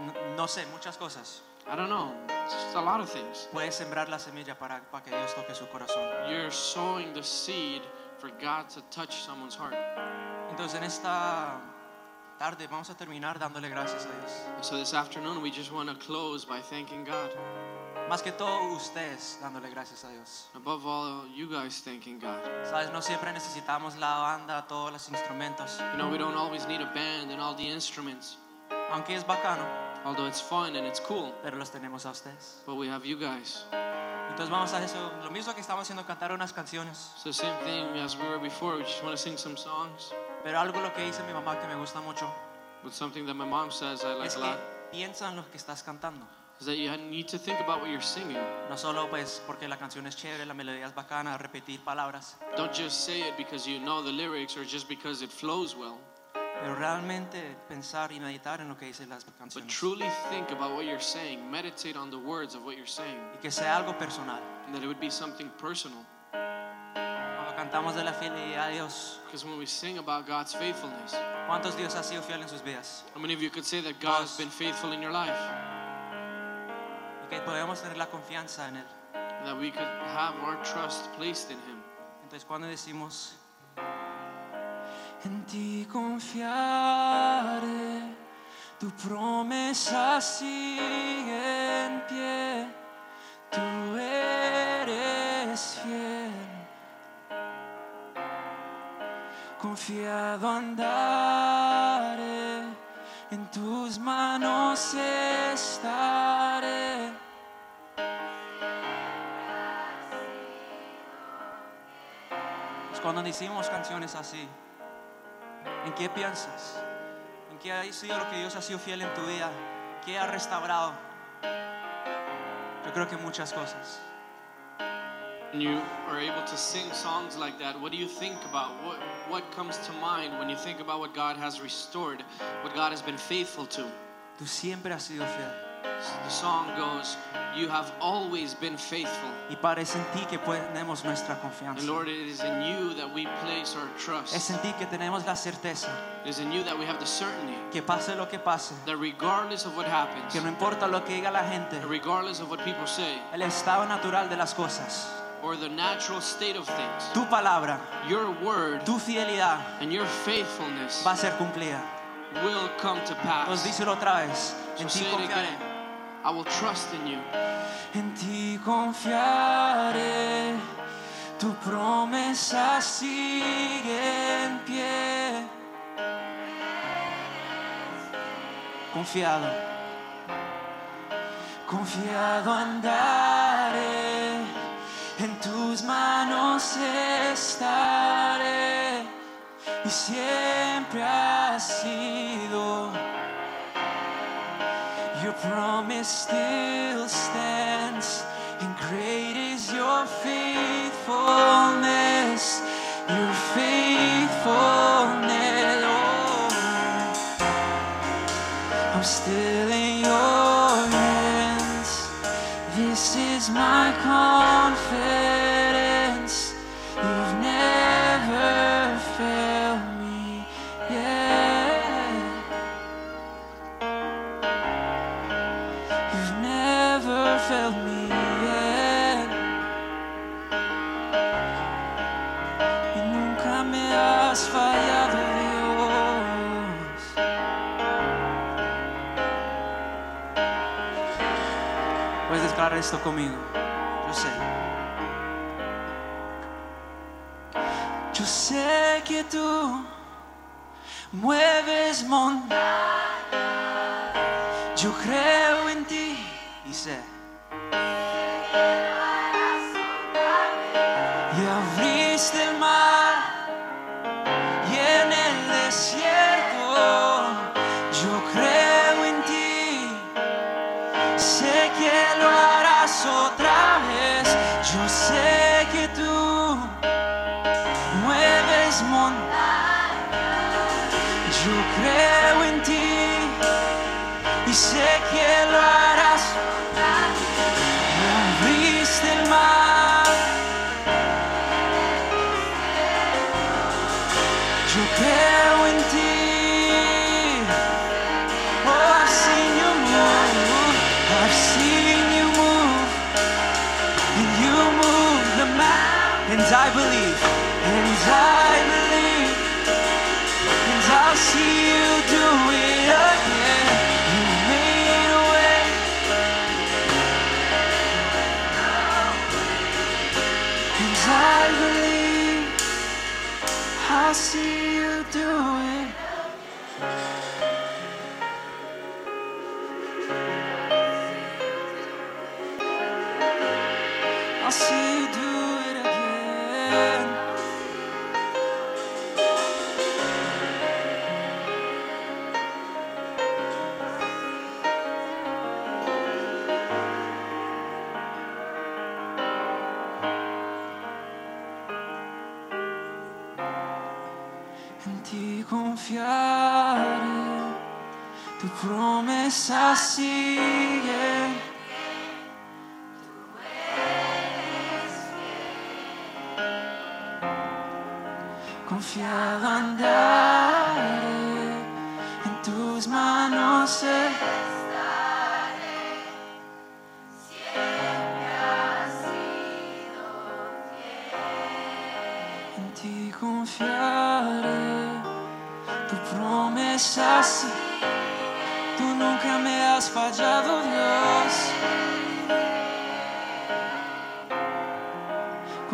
n- no sé, muchas cosas. I don't know, it's a lot of things. Puedes sembrar la semilla para, para que Dios toque su corazón. You're sowing the seed for God to touch someone's heart. Entonces en esta tarde vamos a terminar dándole gracias a Dios. So this afternoon, we just want to close by thanking God. Más que todo ustedes dándole gracias a Dios. Above all, you guys thanking God. Sabes, no siempre necesitamos la banda, todos los instrumentos, You know, we don't always need a band and all the instruments, aunque es bacano, although it's fun and it's cool, pero los tenemos a ustedes. but we have you guys. Entonces vamos a eso, lo mismo que estamos haciendo, cantar unas canciones. So same thing as we were before. We just want to sing some songs. Pero algo lo que dice mi mamá que me gusta mucho But something that my mom says I like es a que lot piensa en lo que estás cantando. is that you need to think about what you're singing. No solo pues porque la canción es chévere, la melodía es bacana, repetir palabras, Don't just say it because you know the lyrics or just because it flows well, pero realmente pensar y meditar en lo que dicen las but canciones. truly think about what you're saying. Meditate on the words of what you're saying, Y que sea algo personal. and that it would be something personal. Cantamos de la fidelidad a Dios, Because when we sing about God's faithfulness, ¿cuántos Dios ha sido fiel en sus vidas? how many of you could say that God has been faithful in your life? Y que podemos tener la confianza en Él. That we could have our trust placed in Him. Entonces cuando decimos, en ti confiaré, tu promesa sigue en pie, tú eres fiel. Confiado andaré, en tus manos estaré. Pues Cuando decimos canciones así, ¿en qué piensas? ¿En qué ha sido lo que Dios ha sido fiel en tu vida? ¿Qué ha restaurado? Yo creo que muchas cosas. When you are able to sing songs like that, what do you think about? What, what comes to mind when you think about what God has restored, what God has been faithful to? Tú siempre has sido fiel. The song goes, You have always been faithful. Y parece en ti que ponemos nuestra confianza. And Lord, it is in you that we place our Es trust. en ti que tenemos la certeza It is in you that we have the certainty que pase lo que pase, that regardless of what happens, que no importa lo que diga la gente, regardless of what people say, el estado natural de las cosas, or the natural state of things, tu palabra, your word tu fidelidad and your faithfulness va a ser cumplida. will come to Entonces pass. díselo otra vez, So en ti say it confiaré. again. I will trust in you. En ti confiaré, tu promesa sigue en pie. Confiado, confiado andaré, estaré y siempre has sido. Your promise still stands, and great is your faithfulness. Your faithfulness, Lord. I'm still in your hands. This is my confidence. esto conmigo. Yo sé. Yo sé que tú mueves montañas. Yo creo.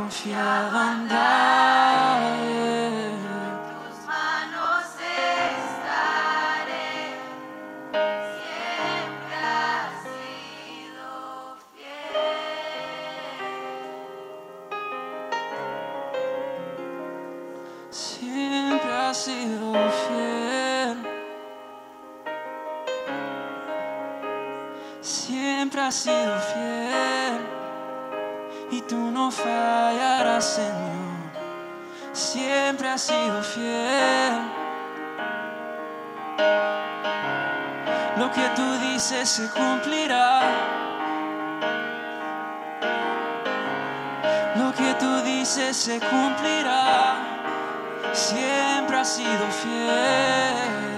fünf confiar en veces se cumplirá, siempre ha sido fiel.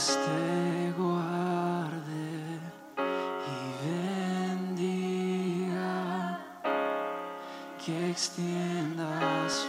Dios te guarde y bendiga, que extienda su